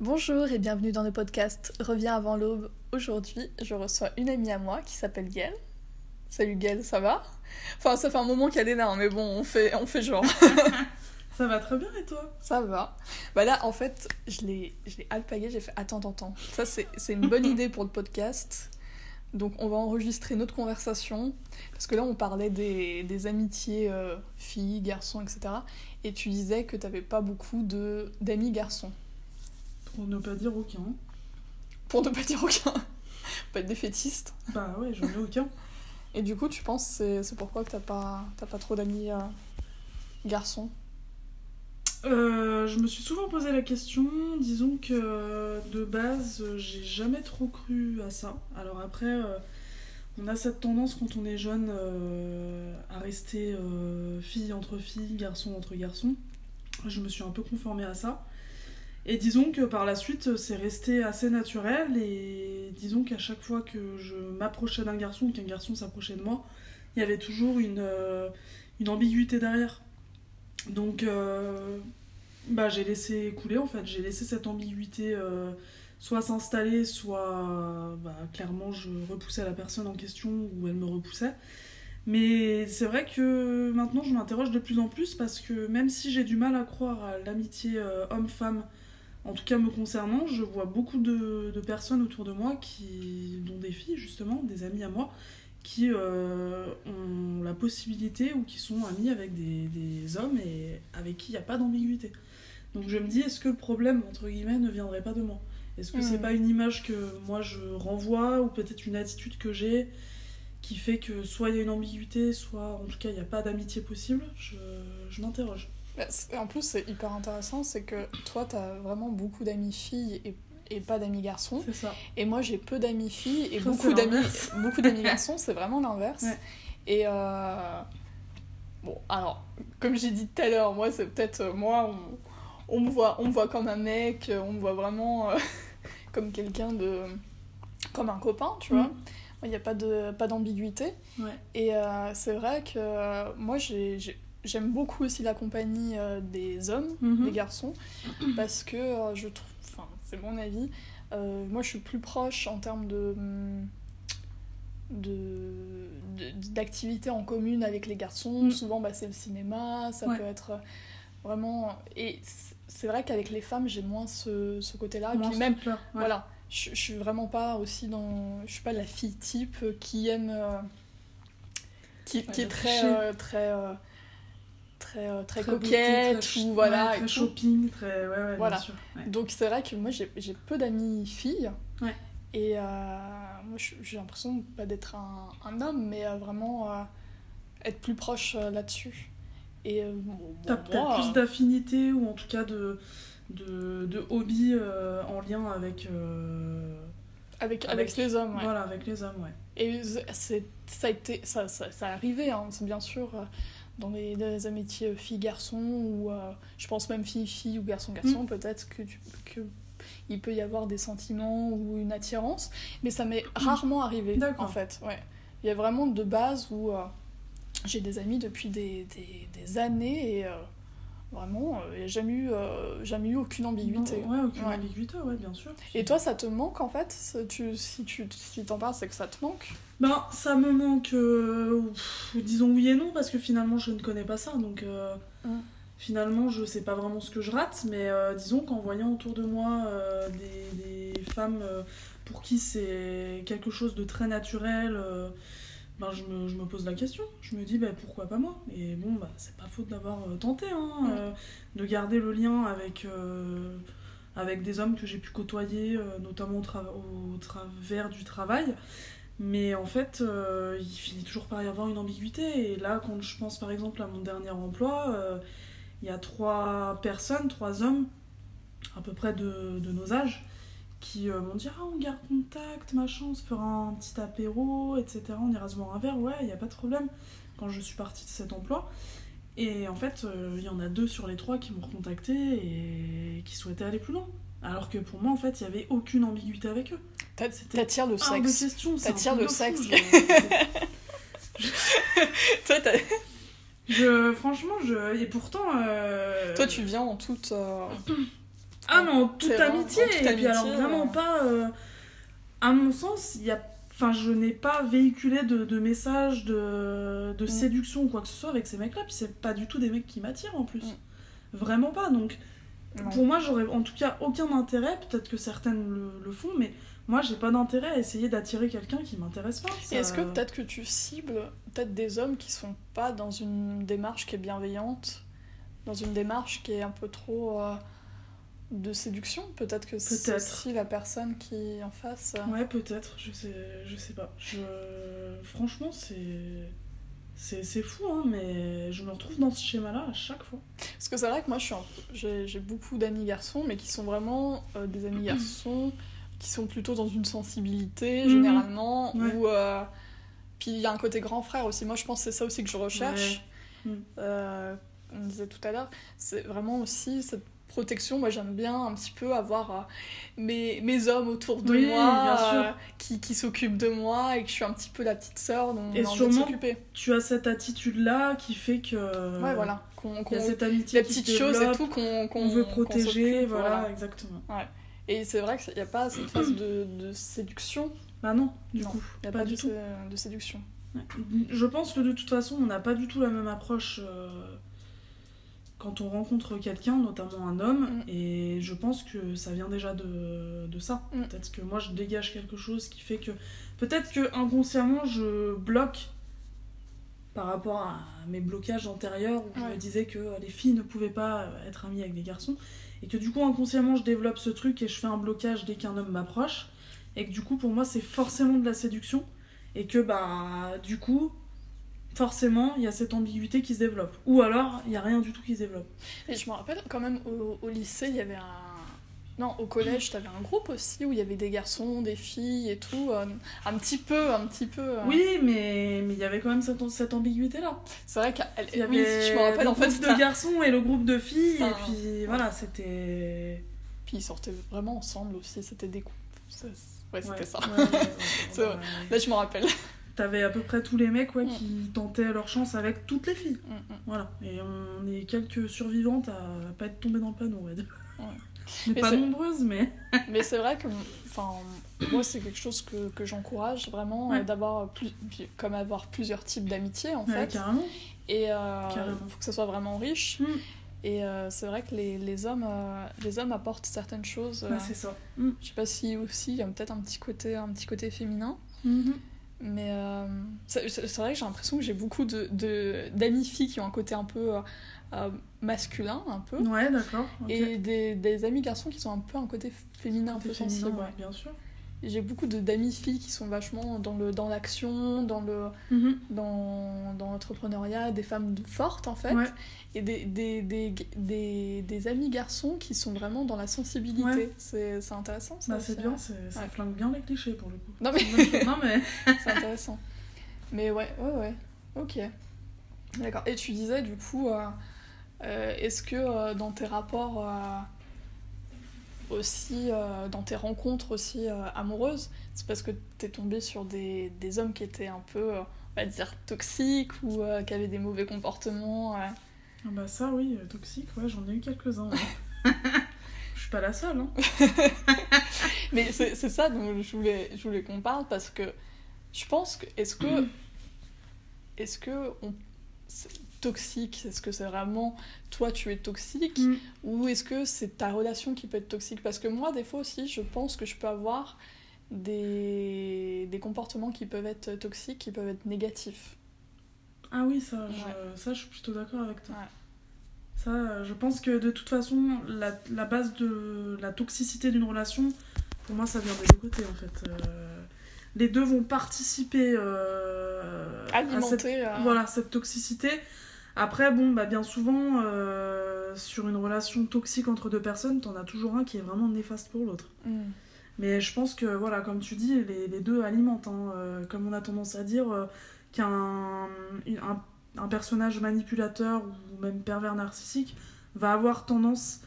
Bonjour et bienvenue dans le podcast Reviens avant l'aube. Aujourd'hui, je reçois une amie à moi qui s'appelle Gaëlle. Salut Gaëlle, ça va? Enfin, ça fait un moment qu'elle est là, hein, mais bon, on fait, on fait genre. ça va très bien et toi? Ça va. Bah là, en fait, je l'ai alpagué, j'ai fait attends, attends, attends. Ça, c'est une bonne idée pour le podcast. Donc, on va enregistrer notre conversation. Parce que là, on parlait des, des amitiés euh, filles, garçons, etc. Et tu disais que tu n'avais pas beaucoup d'amis garçons. Pour ne pas dire aucun. Pour ne pas dire aucun. pas être défaitiste. Bah ouais, j'en ai aucun. Et du coup, tu penses c'est c'est pourquoi t'as pas, pas trop d'amis euh, garçons? Euh, je me suis souvent posé la question. Disons que de base, j'ai jamais trop cru à ça. Alors après, euh, on a cette tendance quand on est jeune à rester fille entre filles, garçon entre garçons. Je me suis un peu conformée à ça. Et disons que par la suite, c'est resté assez naturel. Et disons qu'à chaque fois que je m'approchais d'un garçon ou qu'un garçon s'approchait de moi, il y avait toujours une, euh, une ambiguïté derrière. Donc, euh, bah, j'ai laissé couler en fait. J'ai laissé cette ambiguïté euh, soit s'installer, soit bah, clairement je repoussais la personne en question ou elle me repoussait. Mais c'est vrai que maintenant je m'interroge de plus en plus parce que même si j'ai du mal à croire à l'amitié homme-femme, en tout cas me concernant, je vois beaucoup de, personnes autour de moi, qui, dont des filles justement, des amis à moi, qui euh, ont la possibilité ou qui sont amis avec des, hommes et avec qui il n'y a pas d'ambiguïté. Donc je me dis, est-ce que le problème, entre guillemets, ne viendrait pas de moi? Est-ce que c'est hmm. pas une image que moi je renvoie ou peut-être une attitude que j'ai qui fait que soit il y a une ambiguïté, soit en tout cas il n'y a pas d'amitié possible? Je m'interroge. Bah, en plus, c'est hyper intéressant, c'est que toi, tu as vraiment beaucoup d'amis filles et, et pas d'amis garçons. Ça. Et moi, j'ai peu d'amis filles et beaucoup d'amis, beaucoup d'amis garçons, c'est vraiment l'inverse. Et euh... bon, alors, comme j'ai dit tout à l'heure, moi, c'est peut-être euh, moi, on, on, me voit, on me voit comme un mec, on me voit vraiment euh, comme quelqu'un de. comme un copain, tu vois. Mm. Il n'y a pas d'ambiguïté. De, pas et euh, c'est vrai que moi, j'ai J'aime beaucoup aussi la compagnie euh, des hommes, mhm. des garçons, parce que euh, je trouve, enfin c'est mon avis, euh, moi je suis plus proche en termes de d'activités en commune avec les garçons. Mhm. Souvent bah, c'est le cinéma, ça peut être vraiment... Et c'est vrai qu'avec les femmes j'ai moins ce, ce côté-là. Puis même, voilà, je, je suis vraiment pas aussi dans... Je suis pas la fille type qui aime... qui, qui est très... très très, euh, très, coquette ou voilà très shopping très ouais, ouais voilà. bien sûr, donc c'est vrai que moi j'ai peu d'amis filles. Et euh, moi j'ai l'impression pas d'être un, un, homme mais euh, vraiment être plus proche là-dessus. Et t'as peut-être plus d'affinité ou en tout cas de de, de hobby en lien avec avec, avec, les hommes, ouais. Voilà, avec les hommes, ouais. Et ça a été, ça, ça, ça a arrivé, hein, c'est bien sûr dans les, amitiés filles-garçons, ou euh, je pense même fille-fille ou garçon-garçon, mm. peut-être que, que il peut y avoir des sentiments ou une attirance, mais ça m'est mm. rarement arrivé en fait. Ouais. Il y a vraiment de base où euh, j'ai des amis depuis des, des, des années et euh, vraiment, il n'y a jamais eu, jamais eu aucune ambiguïté. ouais, aucune ambiguïté, ouais, bien sûr. Et toi, ça te manque en fait tu, Si tu si t'en parles, c'est que ça te manque? Ben, ça me manque, euh, disons oui et non, parce que finalement je ne connais pas ça, donc euh, finalement je sais pas vraiment ce que je rate, mais euh, disons qu'en voyant autour de moi des, des, femmes pour qui c'est quelque chose de très naturel, ben, je, me, je, me, pose la question. Je me dis ben, pourquoi pas moi? Et bon, bah, c'est pas faute d'avoir tenté, hein, de garder le lien avec avec des hommes que j'ai pu côtoyer, notamment au, au, travers du travail. Mais en fait, euh, il finit toujours par y avoir une ambiguïté. Et là, quand je pense par exemple à mon dernier emploi, euh, il y a trois personnes, trois hommes, à peu près de, de nos âges, qui euh, m'ont dit Ah, on garde contact, machin, on se fera un petit apéro, etc. On ira se boire un verre. Ouais, il n'y a pas de problème. Quand je suis partie de cet emploi. Et en fait, il y en a deux sur les trois qui m'ont recontacté et qui souhaitaient aller plus loin. Alors que pour moi, en fait, il n'y avait aucune ambiguïté avec eux. T'attires le sexe. T'attires le sexe. Je... Franchement, je... Et pourtant... Euh, Toi, tu viens en toute... Euh, Ah non, toute amitié. en toute et puis alors vraiment pas. euh, à mon sens, il y a. Enfin, je n'ai pas véhiculé de, de messages de, de Mm. séduction ou quoi que ce soit avec ces mecs-là. Puis c'est pas du tout des mecs qui m'attirent en plus. Mm. Vraiment pas. Donc Non. pour moi, j'aurais en tout cas aucun intérêt. Peut-être que certaines le, le font, mais moi, j'ai pas d'intérêt à essayer d'attirer quelqu'un qui m'intéresse pas. Ça- Est-ce que peut-être que tu cibles peut-être des hommes qui sont pas dans une démarche qui est bienveillante, dans une démarche qui est un peu trop euh, de séduction Peut-être que c'est Peut-être. aussi la personne qui est en face. euh, Ouais, peut-être, je sais, je sais pas. Je... Franchement, c'est. C'est c'est fou, hein, mais je me retrouve dans ce schéma-là à chaque fois. Parce que c'est vrai que moi, je suis un j'ai beaucoup d'amis garçons, mais qui sont vraiment euh, des amis garçons qui sont plutôt dans une sensibilité, Mhm. généralement, Ouais. ou... euh, Puis il y a un côté grand frère aussi. Moi, je pense que c'est ça aussi que je recherche. Ouais. Euh, on disait tout à l'heure, c'est vraiment aussi cette protection. Moi, j'aime bien un petit peu avoir euh, mes, mes hommes autour de Oui, moi, bien sûr. euh, qui, qui s'occupent de moi, et que je suis un petit peu la petite sœur dont Et on sûrement. Tu as cette attitude-là qui fait que. Ouais, voilà. Qu'on, Il y a qu'on- cette amitié les qui petites choses et tout qu'on, veut protéger, voilà, exactement. Et c'est vrai qu'il n'y a pas cette phase de, de séduction. Bah non, du Non, coup, Il n'y a pas, pas, du de, tout. de séduction. Ouais. Je pense que de toute façon, on n'a pas du tout la même approche euh, quand on rencontre quelqu'un, notamment un homme, Mm. et je pense que ça vient déjà de, de ça. Mm. Peut-être que moi, je dégage quelque chose qui fait que. Peut-être que inconsciemment, je bloque par rapport à mes blocages antérieurs où je me disais que les filles ne pouvaient pas être amies avec des garçons, et que du coup, inconsciemment, je développe ce truc et je fais un blocage dès qu'un homme m'approche, et que du coup, pour moi, c'est forcément de la séduction et que bah du coup forcément il y a cette ambiguïté qui se développe ou alors il y a rien du tout qui se développe Et je me rappelle quand même au, au lycée, il y avait un. Non, au collège, t'avais un groupe aussi où il y avait des garçons, des filles et tout. euh, un petit peu, un petit peu. euh. oui mais mais il y avait quand même cette, cette ambiguïté là C'est vrai qu'elle. il y oui, avait je me rappelle le en fait. groupe de garçons et le groupe de filles et puis voilà c'était Puis ils sortaient vraiment ensemble aussi, c'était des couples. Ouais, c'était Ouais, ça. ouais, ouais. Là, je me rappelle. T'avais à peu près tous les mecs ouais, Mm. qui tentaient leur chance avec toutes les filles Mm, mm. voilà et on est quelques survivantes à pas être tombées dans le panneau on va dire Ouais. Mais pas nombreuses mais Mais c'est vrai que, moi, c'est quelque chose que, que j'encourage vraiment, Ouais. euh, d'avoir plus, comme avoir plusieurs types d'amitié en Ouais, fait. carrément Et euh, Carrément. faut que ça soit vraiment riche. Et euh, c'est vrai que les, les hommes, euh, les hommes apportent certaines choses. euh, Ouais, c'est ça Mm. je sais pas si aussi il y a peut-être un petit côté, un petit côté féminin. Mhm. Mais euh, c'est vrai que j'ai l'impression que j'ai beaucoup de de- d'amis filles qui ont un côté un peu euh, euh, masculin, un peu. Ouais, d'accord. Et des, des amis garçons qui sont un peu un côté féminin, un peu féminin, sensible. ouais. bien sûr. J'ai beaucoup d'amis filles qui sont vachement dans le dans l'action, dans le Mhm. dans, dans l'entrepreneuriat, des femmes fortes en fait, Ouais. et des, des, des, des, des amis garçons qui sont vraiment dans la sensibilité. Ouais. C'est intéressant ça. Bah, c'est bien, ça Ouais. flingue bien les clichés pour le coup. Non mais non, mais. c'est intéressant. Mais ouais, ouais, ouais. Ok. D'accord. Et tu disais du coup, euh, euh, est-ce que euh, dans tes rapports aussi, euh, dans tes rencontres aussi euh, amoureuses, c'est parce que t'es tombé sur des, des hommes qui étaient un peu, euh, on va dire, toxiques ou qui avaient des mauvais comportements. Ah bah, ça, oui, toxique, ouais, j'en ai eu quelques-uns. ouais. Je suis pas la seule, hein. Mais c'est ça dont je voulais, je voulais qu'on parle parce que je pense que. Est-ce que. Est-ce que. On, toxique, est-ce que c'est vraiment toi tu es toxique Mm. ou est-ce que c'est ta relation qui peut être toxique? Parce que moi, des fois aussi, je pense que je peux avoir des, des comportements qui peuvent être toxiques, qui peuvent être négatifs. Ah oui, ça, je, ça, je suis plutôt d'accord avec toi. Ouais. Ça, je pense que de toute façon, la, la base de la toxicité d'une relation, pour moi, ça vient des deux côtés en fait. Euh, les deux vont participer euh, à cette euh, voilà cette toxicité après bon bah bien souvent euh, sur une relation toxique entre deux personnes t'en as toujours un qui est vraiment néfaste pour l'autre mm, mais je pense que voilà comme tu dis les, les deux alimentent hein. Euh, comme on a tendance à dire euh, qu'un un, un personnage manipulateur ou même pervers narcissique va avoir tendance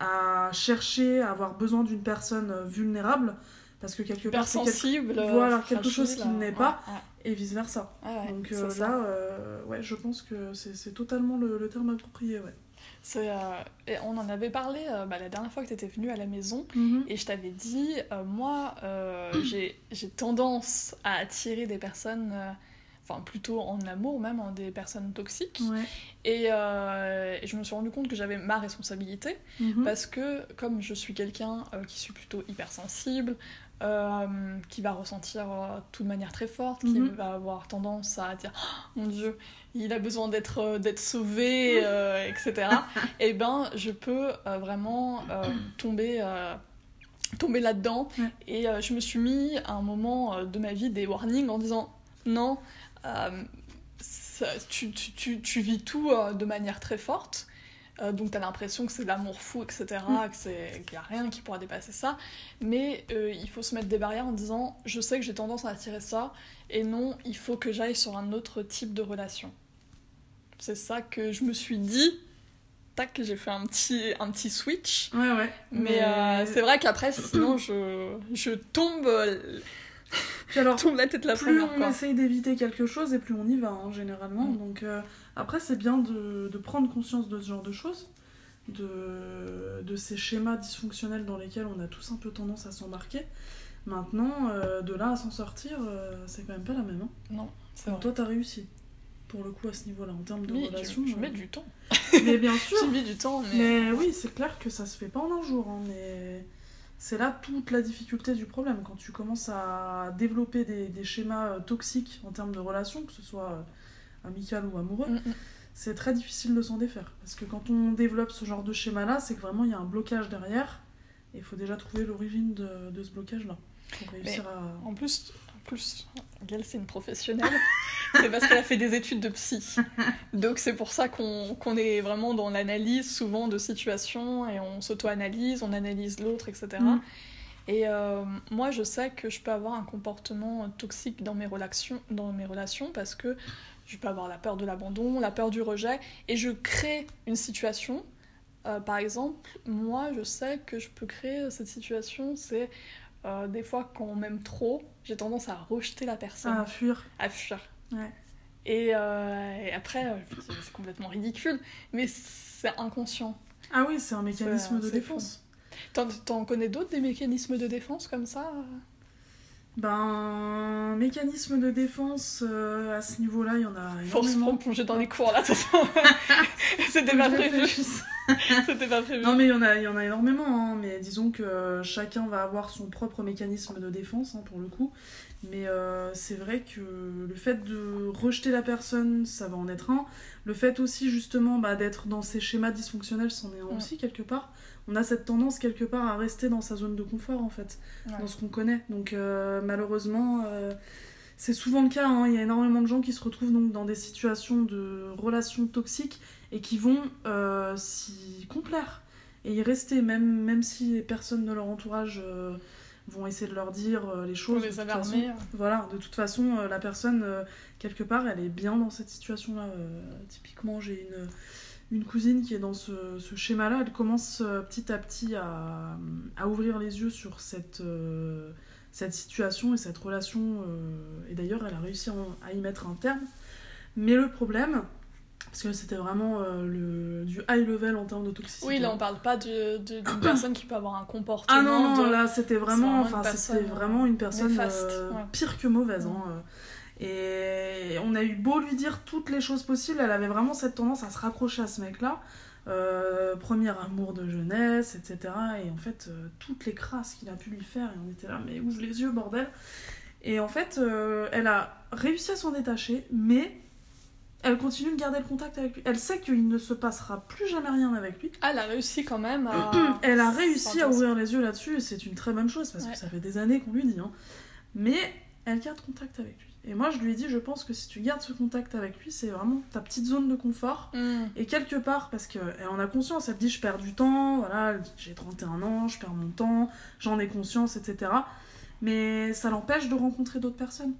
à chercher à avoir besoin d'une personne vulnérable parce que quelque part quelque voilà, quelque chose qui n'est ouais, pas. ouais. Et vice versa. Ah ouais, Donc euh, là, euh, ouais, je pense que c'est totalement le, le terme approprié, ouais. Euh, et on en avait parlé euh, bah, la dernière fois que tu étais venue à la maison. Mhm. Et je t'avais dit, moi, j'ai tendance à attirer des personnes, enfin plutôt en amour même, en des personnes toxiques. Ouais. Et, et je me suis rendu compte que j'avais ma responsabilité Mhm. parce que comme je suis quelqu'un qui suis plutôt hypersensible, euh, qui va ressentir euh, tout de manière très forte, qui Mhm. va avoir tendance à dire Oh, mon Dieu, il a besoin d'être euh, d'être sauvé, euh, etc. et ben je peux euh, vraiment euh, tomber euh, tomber là-dedans. Ouais. Et euh, je me suis mis à un moment euh, de ma vie des warnings en disant non, euh, ça- tu, tu, tu, tu vis tout euh, de manière très forte. Euh, donc t'as l'impression que c'est de l'amour fou, etc., Mm. qu'il n'y a rien qui pourra dépasser ça. Mais euh, il faut se mettre des barrières en disant je sais que j'ai tendance à attirer ça, et non, il faut que j'aille sur un autre type de relation. C'est ça que je me suis dit. Tac, j'ai fait un petit, un petit switch. Ouais, ouais. Mais euh, c'est vrai qu'après, sinon, je, je tombe, euh, Puis alors, tombe la tête la plus première. on Quoi. essaye d'éviter quelque chose et plus on y va, hein, généralement. Mm. Donc euh, après, c'est bien de, de prendre conscience de ce genre de choses, de, de ces schémas dysfonctionnels dans lesquels on a tous un peu tendance à s'embarquer. Maintenant, euh, de là à s'en sortir, euh, c'est quand même pas la même. Hein. Non, c'est vrai. Toi, t'as réussi, pour le coup, à ce niveau-là, en termes de Oui, relation. je, je mets du temps. Mais bien sûr, J'ai mis du temps, mais... mais oui, c'est clair que ça se fait pas en un jour, hein, mais c'est là toute la difficulté du problème. Quand tu commences à développer des, des schémas euh, toxiques en termes de relations, que ce soit euh, amical ou amoureux, Mm, mm. c'est très difficile de s'en défaire. Parce que quand on développe ce genre de schéma-là, c'est que vraiment il y a un blocage derrière, et il faut déjà trouver l'origine de, de ce blocage-là pour réussir à. En plus, plus, Gaëlle, c'est une professionnelle. c'est parce qu'elle a fait des études de psy. Donc c'est pour ça qu'on est vraiment dans l'analyse souvent de situations et on s'auto-analyse, on analyse l'autre, etc. Mm. Et euh, moi, je sais que je peux avoir un comportement toxique dans mes relations, dans mes relations parce que je peux avoir la peur de l'abandon, la peur du rejet, et je crée une situation. Euh, par exemple, moi, je sais que je peux créer cette situation, c'est euh, des fois quand on m'aime trop, j'ai tendance à rejeter la personne, à fuir. à fuir. Ouais. Et, euh, et après, euh, c'est complètement ridicule, mais c'est inconscient. Ah oui, c'est un mécanisme de défense. T'en, connais d'autres des mécanismes de défense comme ça Ben, mécanisme de défense, euh, à ce niveau-là, il y en a énormément. plonger dans les cours là, de toute façon. C'était pas prévu. C'était pas prévu. Non, mais il y en a, il y en a énormément, hein, mais disons que chacun va avoir son propre mécanisme de défense, hein, pour le coup. Mais euh, c'est vrai que le fait de rejeter la personne, ça va en être un. Le fait aussi, justement, bah, d'être dans ces schémas dysfonctionnels, c'en est un Ouais. aussi, quelque part. On a cette tendance, quelque part, à rester dans sa zone de confort, en fait, Ouais. dans ce qu'on connaît. Donc, euh, malheureusement, euh, c'est souvent le cas. hein. Il y a énormément de gens qui se retrouvent donc dans des situations de relations toxiques et qui vont euh, s'y complaire et y rester, même, même si les personnes de leur entourage vont essayer de leur dire les Pour choses. les de toute façon. Voilà, de toute façon, la personne, quelque part, elle est bien dans cette situation-là. Typiquement, j'ai une, une cousine qui est dans ce, ce schéma-là. Elle commence euh, petit à petit à, à ouvrir les yeux sur cette, euh, cette situation et cette relation. euh, et d'ailleurs, elle a réussi à, y mettre un terme. Mais le problème, parce que c'était vraiment euh, le, du high level en termes de toxicité. Oui, là on parle pas d'une personne qui peut avoir un comportement. Ah non, non, de- là c'était vraiment, vraiment une enfin personne, c'était vraiment une personne euh, ouais. pire que mauvaise. Hein. Et on a eu beau lui dire toutes les choses possibles, elle avait vraiment cette tendance à se raccrocher à ce mec-là. Euh, premier amour de jeunesse, etc. Et en fait, euh, toutes les crasses qu'il a pu lui faire, et on était là, mais ouvre les yeux, bordel. Et en fait, euh, elle a réussi à s'en détacher, mais elle continue de garder le contact avec lui. Elle sait qu'il ne se passera plus jamais rien avec lui. Ah, elle a réussi quand même à. Elle a réussi à ouvrir les yeux là-dessus et c'est une très bonne chose parce Ouais. que ça fait des années qu'on lui dit. hein. Mais elle garde contact avec lui. Et moi je lui ai dit, je pense que si tu gardes ce contact avec lui, c'est vraiment ta petite zone de confort. Hmm. Et quelque part, parce qu'elle en a conscience, elle dit je perds du temps, voilà, j'ai 31 ans, je perds mon temps, j'en ai conscience, etc. Mais ça l'empêche de rencontrer d'autres personnes.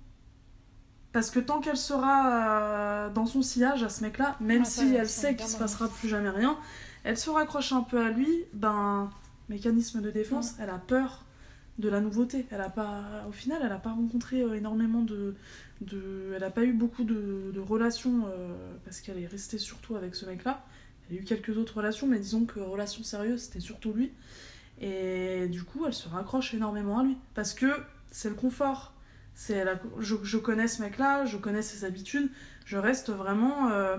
Parce que tant qu'elle sera euh, dans son sillage à ce mec-là, même Ah, ça, si elle sait qu'il se passera plus jamais rien, elle se raccroche un peu à lui, ben, mécanisme de défense, elle a peur de la nouveauté. Elle a pas, au final, elle n'a pas rencontré euh, énormément de, de, elle n'a pas eu beaucoup de, de relations euh, parce qu'elle est restée surtout avec ce mec-là. Elle a eu quelques autres relations, mais disons que relations sérieuses, c'était surtout lui. Et du coup, elle se raccroche énormément à lui parce que c'est le confort. C'est la- je, je connais ce mec-là, je connais ses habitudes, je reste vraiment euh,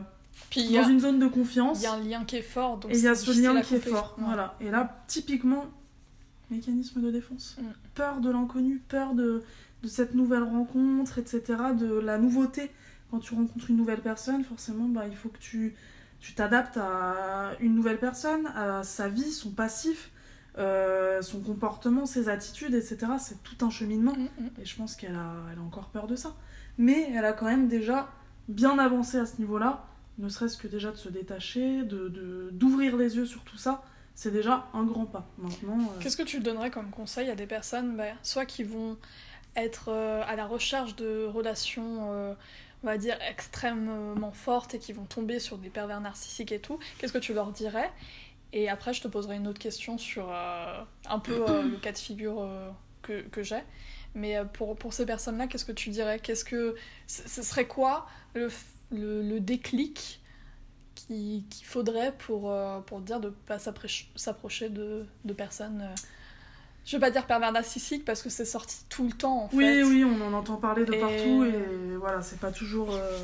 Puis y, a- dans une zone de confiance. il y a un lien qui est fort. Donc Et il y a ce lien qui est fort. Ouais. Voilà. Et là, typiquement, mécanisme de défense. Mm. Peur de l'inconnu, peur de, de cette nouvelle rencontre, etc. De la nouveauté. Quand tu rencontres une nouvelle personne, forcément, bah, il faut que tu tu t'adaptes à une nouvelle personne, à sa vie, son passif, euh, son comportement, ses attitudes, etc. C'est tout un cheminement. Mm, mm. Et je pense qu'elle a, elle a encore peur de ça. Mais elle a quand même déjà bien avancé à ce niveau-là, ne serait-ce que déjà de se détacher, de, de- d'ouvrir les yeux sur tout ça. C'est déjà un grand pas. Maintenant, euh, Qu'est-ce que tu donnerais comme conseil à des personnes, bah, soit qui vont être euh, à la recherche de relations, euh, on va dire, extrêmement fortes et qui vont tomber sur des pervers narcissiques et tout, qu'est-ce que tu leur dirais? Et après, je te poserai une autre question sur un peu le cas de figure que, que j'ai. Mais pour, pour ces personnes-là, qu'est-ce que tu dirais? Qu'est-ce que ce serait quoi le, le, le déclic qui- qu'il faudrait pour, euh, pour dire de ne pas s'approcher de, de personnes euh, je vais pas dire pervers narcissique parce que c'est sorti tout le temps en oui, fait. oui, on en entend parler de Et- partout et voilà, c'est pas toujours, euh,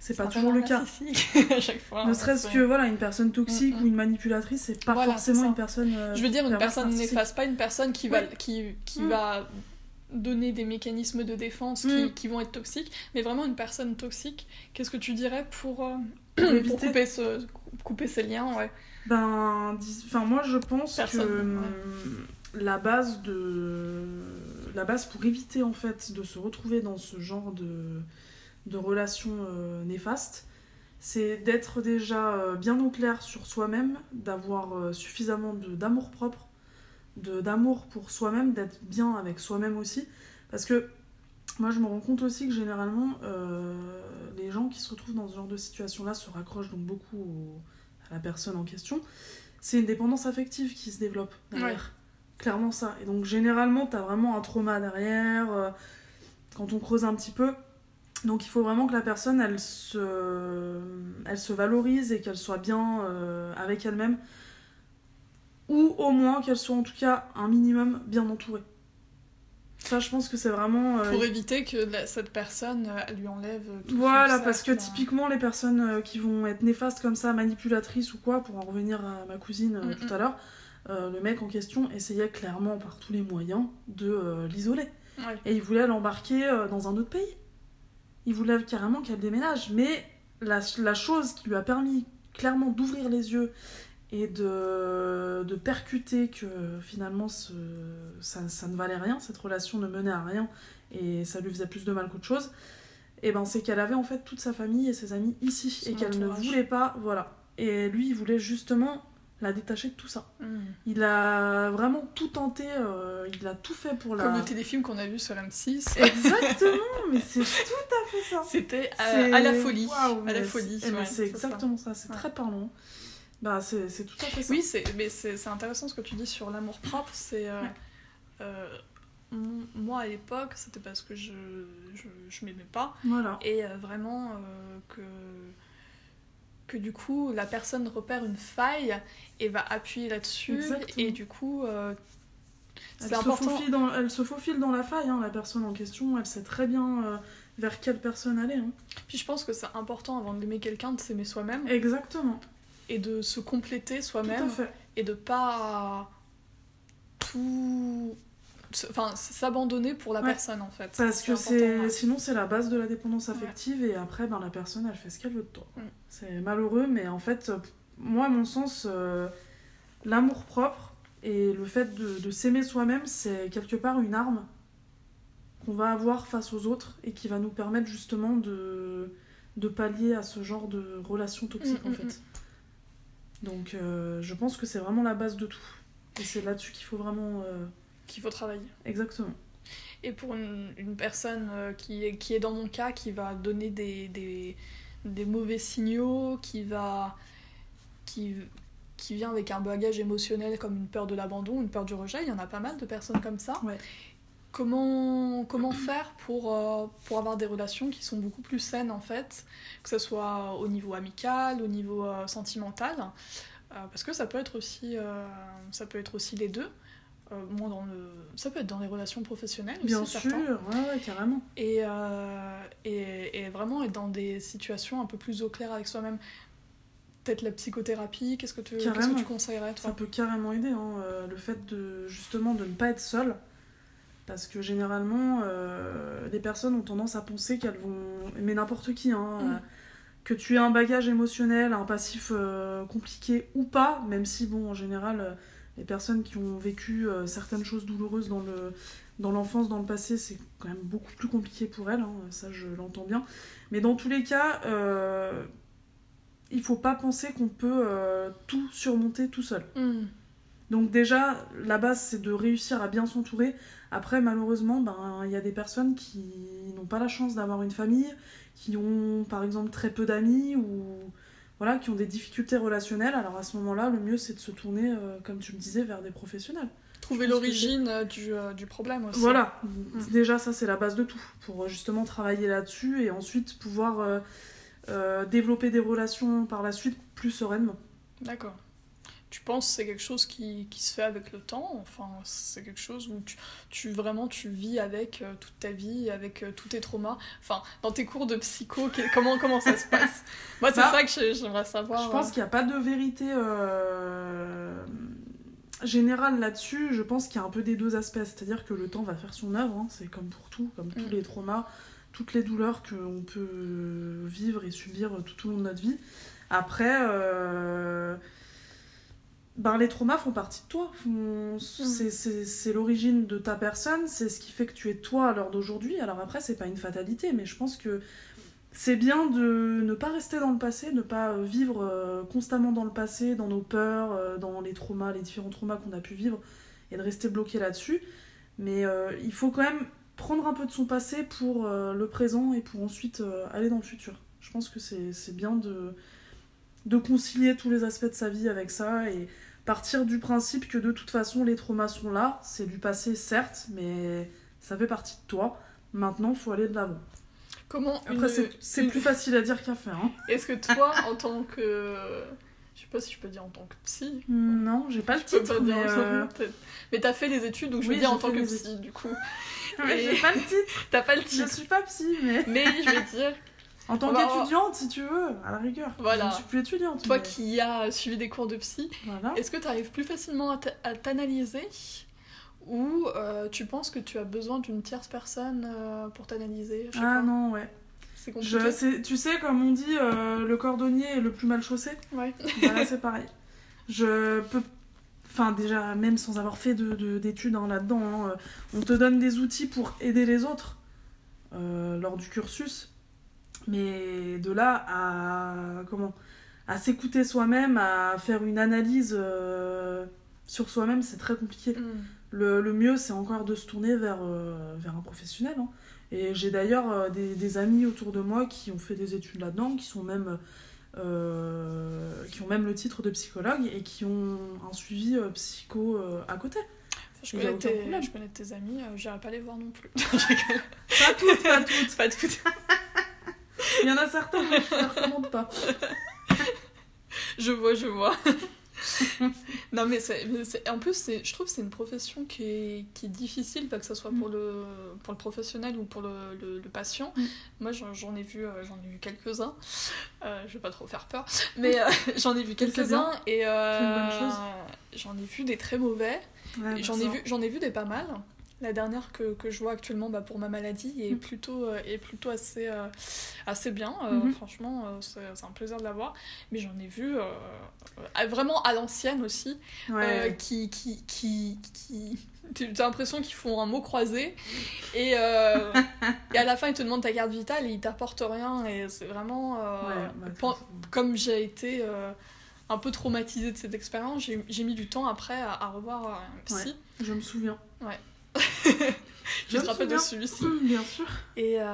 c'est pas toujours le cas. à chaque fois. Ne serait-ce C'est- que voilà, une personne toxique Mm, mm. ou une manipulatrice, c'est pas Voilà, forcément une personne. euh, Je veux dire une personne néfaste, pas une personne qui va, Oui. qui, qui Mm. va donner des mécanismes de défense qui, qui vont être toxiques, mais vraiment une personne toxique. Qu'est-ce que tu dirais pour, euh, Pour couper, ce, couper ces liens ouais. Ben, dis- enfin moi je pense Personne, que ouais. hum, la base de la base pour éviter en fait de se retrouver dans ce genre de de relations euh, néfastes, c'est d'être déjà euh, bien au clair sur soi-même, d'avoir euh, suffisamment de d'amour propre, de d'amour pour soi-même, d'être bien avec soi-même aussi, parce que moi je me rends compte aussi que généralement euh, les gens qui se retrouvent dans ce genre de situation-là se raccrochent donc beaucoup au- à la personne en question, c'est une dépendance affective qui se développe derrière. Clairement ça. Et donc généralement, t'as vraiment un trauma derrière, euh, quand on creuse un petit peu. Donc il faut vraiment que la personne, elle se, elle se valorise et qu'elle soit bien euh, avec elle-même. Ou au moins qu'elle soit en tout cas un minimum bien entourée. Ça, je pense que c'est vraiment... euh, Pour éviter que la- cette personne euh, elle lui enlève tout voilà, parce que euh, typiquement, les personnes euh, qui vont être néfastes comme ça, manipulatrices ou quoi, pour en revenir à ma cousine tout à l'heure, le mec en question essayait clairement par tous les moyens de l'isoler. Ouais. Et il voulait l'embarquer dans un autre pays. Il voulait carrément qu'elle déménage. Mais la, la chose qui lui a permis clairement d'ouvrir les yeux et de, de percuter que finalement ce- ça, ça ne valait rien, cette relation ne menait à rien et ça lui faisait plus de mal qu'autre chose, et ben c'est qu'elle avait en fait toute sa famille et ses amis ici Son et qu'elle ne voulait pas, voilà. Et lui, il voulait justement la détacher de tout ça. Mm. Il a vraiment tout tenté, euh, il a tout fait pour la... Comme le téléfilm qu'on a vu sur M6. Exactement, mais c'est tout à fait ça. C'était à, la folie. À la folie. c'est- eh ben, ouais, c'est ça. exactement ça, c'est Ouais. très parlant. Bah, c'est tout à fait ça. Oui, c'est, mais c'est, intéressant ce que tu dis sur l'amour propre. C'est, euh, Ouais. euh, moi à l'époque, c'était parce que je, je, je m'aimais pas. Voilà. Et euh, vraiment que, que du coup, la personne repère une faille et va appuyer là-dessus. Et du coup, Elle se, important. faufile dans, elle se faufile dans la faille, hein, la personne en question. Elle sait très bien euh, vers quelle personne aller. hein. Puis je pense que c'est important avant d'aimer quelqu'un de s'aimer soi-même Exactement. Et de se compléter soi-même et de pas tout. Enfin, s'abandonner pour la Ouais. personne en fait. Parce que c'est sinon c'est la base de la dépendance affective et après ben, la personne elle fait ce qu'elle veut de toi. Mm. C'est malheureux mais en fait moi à mon sens euh, l'amour propre et le fait de, de s'aimer soi-même c'est quelque part une arme qu'on va avoir face aux autres et qui va nous permettre justement de, de pallier à ce genre de toxiques Mm, en mm, fait. Donc euh, je pense que c'est vraiment la base de tout. Et c'est là-dessus qu'il faut vraiment... euh, qu'il faut travailler. Exactement. Et pour une, une personne euh, qui est, qui est dans mon cas, qui va donner des, des, des mauvais signaux, qui va, qui, qui vient avec un bagage émotionnel comme une peur de l'abandon, une peur du rejet. Il y en a pas mal de personnes comme ça. Ouais. Comment, comment faire pour, euh, pour avoir des relations qui sont beaucoup plus saines en fait, que ce soit au niveau amical, au niveau euh, sentimental, euh, parce que ça peut être aussi, ça peut être aussi les deux. Moi, dans le... Ça peut être dans les relations professionnelles aussi, Bien sûr, certains. ouais, ouais, carrément. Et, et, et vraiment être dans des situations un peu plus au clair avec soi-même. Peut-être la psychothérapie, qu'est-ce que tu, qu'est-ce que tu conseillerais Ça peut carrément aider, hein, le fait de justement de ne pas être seule. Parce que généralement, euh, les personnes ont tendance à penser qu'elles vont. Mais n'importe qui, hein, Mm. euh, que tu aies un bagage émotionnel, un passif euh, compliqué ou pas, même si, bon, en général, euh, les personnes qui ont vécu euh, certaines choses douloureuses dans le dans l'enfance, dans le passé, c'est quand même beaucoup plus compliqué pour elles, hein, ça je l'entends bien. Mais dans tous les cas, euh, il faut pas penser qu'on peut euh, tout surmonter tout seul. Hmm. Donc déjà, la base, c'est de réussir à bien s'entourer. Après, malheureusement, ben, il y a des personnes qui n'ont pas la chance d'avoir une famille, qui ont par exemple très peu d'amis ou voilà, qui ont des difficultés relationnelles. Alors à ce moment-là, le mieux, c'est de se tourner, euh, comme tu me disais, vers des professionnels. Trouver l'origine euh, du, euh, du problème aussi. Voilà, déjà ça c'est la base de tout, pour justement travailler là-dessus et ensuite pouvoir euh, développer des relations par la suite plus sereinement. D'accord. Tu penses que c'est quelque chose qui, qui se fait avec le temps Enfin, c'est quelque chose où tu, tu vraiment tu vis avec euh, toute ta vie, avec euh, tous tes traumas. Enfin, dans tes cours de psycho, que- comment, comment ça se passe? Moi, c'est Bah, ça que j'ai- j'aimerais savoir. Je pense euh. qu'il n'y a pas de vérité euh, générale là-dessus. Je pense qu'il y a un peu des deux aspects. C'est-à-dire que le temps va faire son œuvre. hein. C'est comme pour tout, comme tous Mm. les traumas, toutes les douleurs qu'on peut vivre et subir tout au long de notre vie. Après, ben, les traumas font partie de toi. Font- C'est l'origine de ta personne. C'est ce qui fait que tu es toi à l'heure d'aujourd'hui. Alors après, c'est pas une fatalité, mais je pense que c'est bien de ne pas rester dans le passé, ne pas euh, vivre euh, constamment dans le passé, dans nos peurs, euh, dans les traumas, les différents traumas qu'on a pu vivre, et de rester bloqué là-dessus. Mais euh, il faut quand même prendre un peu de son passé pour euh, le présent et pour ensuite euh, aller dans le futur. Je pense que c'est c'est bien de, de concilier tous les aspects de sa vie avec ça et partir du principe que de toute façon les traumas sont là, c'est du passé certes, mais ça fait partie de toi. Maintenant, il faut aller de l'avant. Comment Après, une- c'est- une- plus facile à dire qu'à faire. Hein. Est-ce que toi, en tant que. Je sais pas si je peux dire en tant que psy. Non, j'ai pas le Je peux titre, pas mais, euh. Mais t'as fait des études, donc je Oui, veux dire en tant que psy, du coup. mais Et- j'ai pas le titre. T'as pas le Je titre. suis pas psy, mais Mais je veux dire, en tant qu'étudiante, si tu veux, à la rigueur. Voilà. Je ne suis plus étudiante. toi mais qui as suivi des cours de psy, Voilà. est-ce que tu arrives plus facilement à t'analyser ou euh, tu penses que tu as besoin d'une tierce personne euh, pour t'analyser Ah non, ouais. C'est compliqué. Je, tu sais, comme on dit, euh, le cordonnier est le plus mal chaussé? Ouais. Voilà, c'est pareil. Je peux. Enfin, déjà, même sans avoir fait de- de- d'études hein, là-dedans, hein, on te donne des outils pour aider les autres euh, lors du cursus. Mais de là à. Comment À s'écouter soi-même, à faire une analyse euh, sur soi-même, c'est très compliqué. Hmm. Le, le mieux, c'est encore de se tourner vers, euh, vers un professionnel. hein. Et j'ai d'ailleurs euh, des, des amis autour de moi qui ont fait des études là-dedans, qui sont même qui ont même le titre de psychologue et qui ont un suivi psycho à côté. Je connais, tes, je connais tes amis, j'irai pas les voir non plus. Pas toutes, pas toutes. pas toutes. Il y en a certains que je ne recommande pas. Je vois, je vois. non mais, c'est, mais en plus c'est, je trouve que c'est une profession qui est, qui est difficile, pas que ce soit pour, le, pour le professionnel ou pour le, le- le patient. Mm. Moi j'en, ai vu, euh, j'en ai vu quelques-uns. Euh, je vais pas trop faire peur, mais euh, j'en ai vu c'est quelques-uns et euh, j'en ai vu des très mauvais. Ouais, Et j'en bah, ai vu, j'en ai vu des pas mal. La dernière que, que je vois actuellement bah, pour ma maladie est Mm. plutôt, euh, est plutôt assez, euh, assez bien. Euh, Mhm. Franchement, c'est un plaisir de la voir. Mais j'en ai vu vraiment à l'ancienne aussi, Ouais. qui, qui, qui, qui... tu as l'impression qu'ils font un mot croisé et, euh, et à la fin ils te demandent ta carte vitale et ils t'apportent rien et c'est vraiment euh, Ouais, bah, comme j'ai été euh, un peu traumatisée de cette expérience j'ai mis du temps après à, à revoir un psy Je me souviens. je me rappelle de celui-ci Bien sûr. et, euh,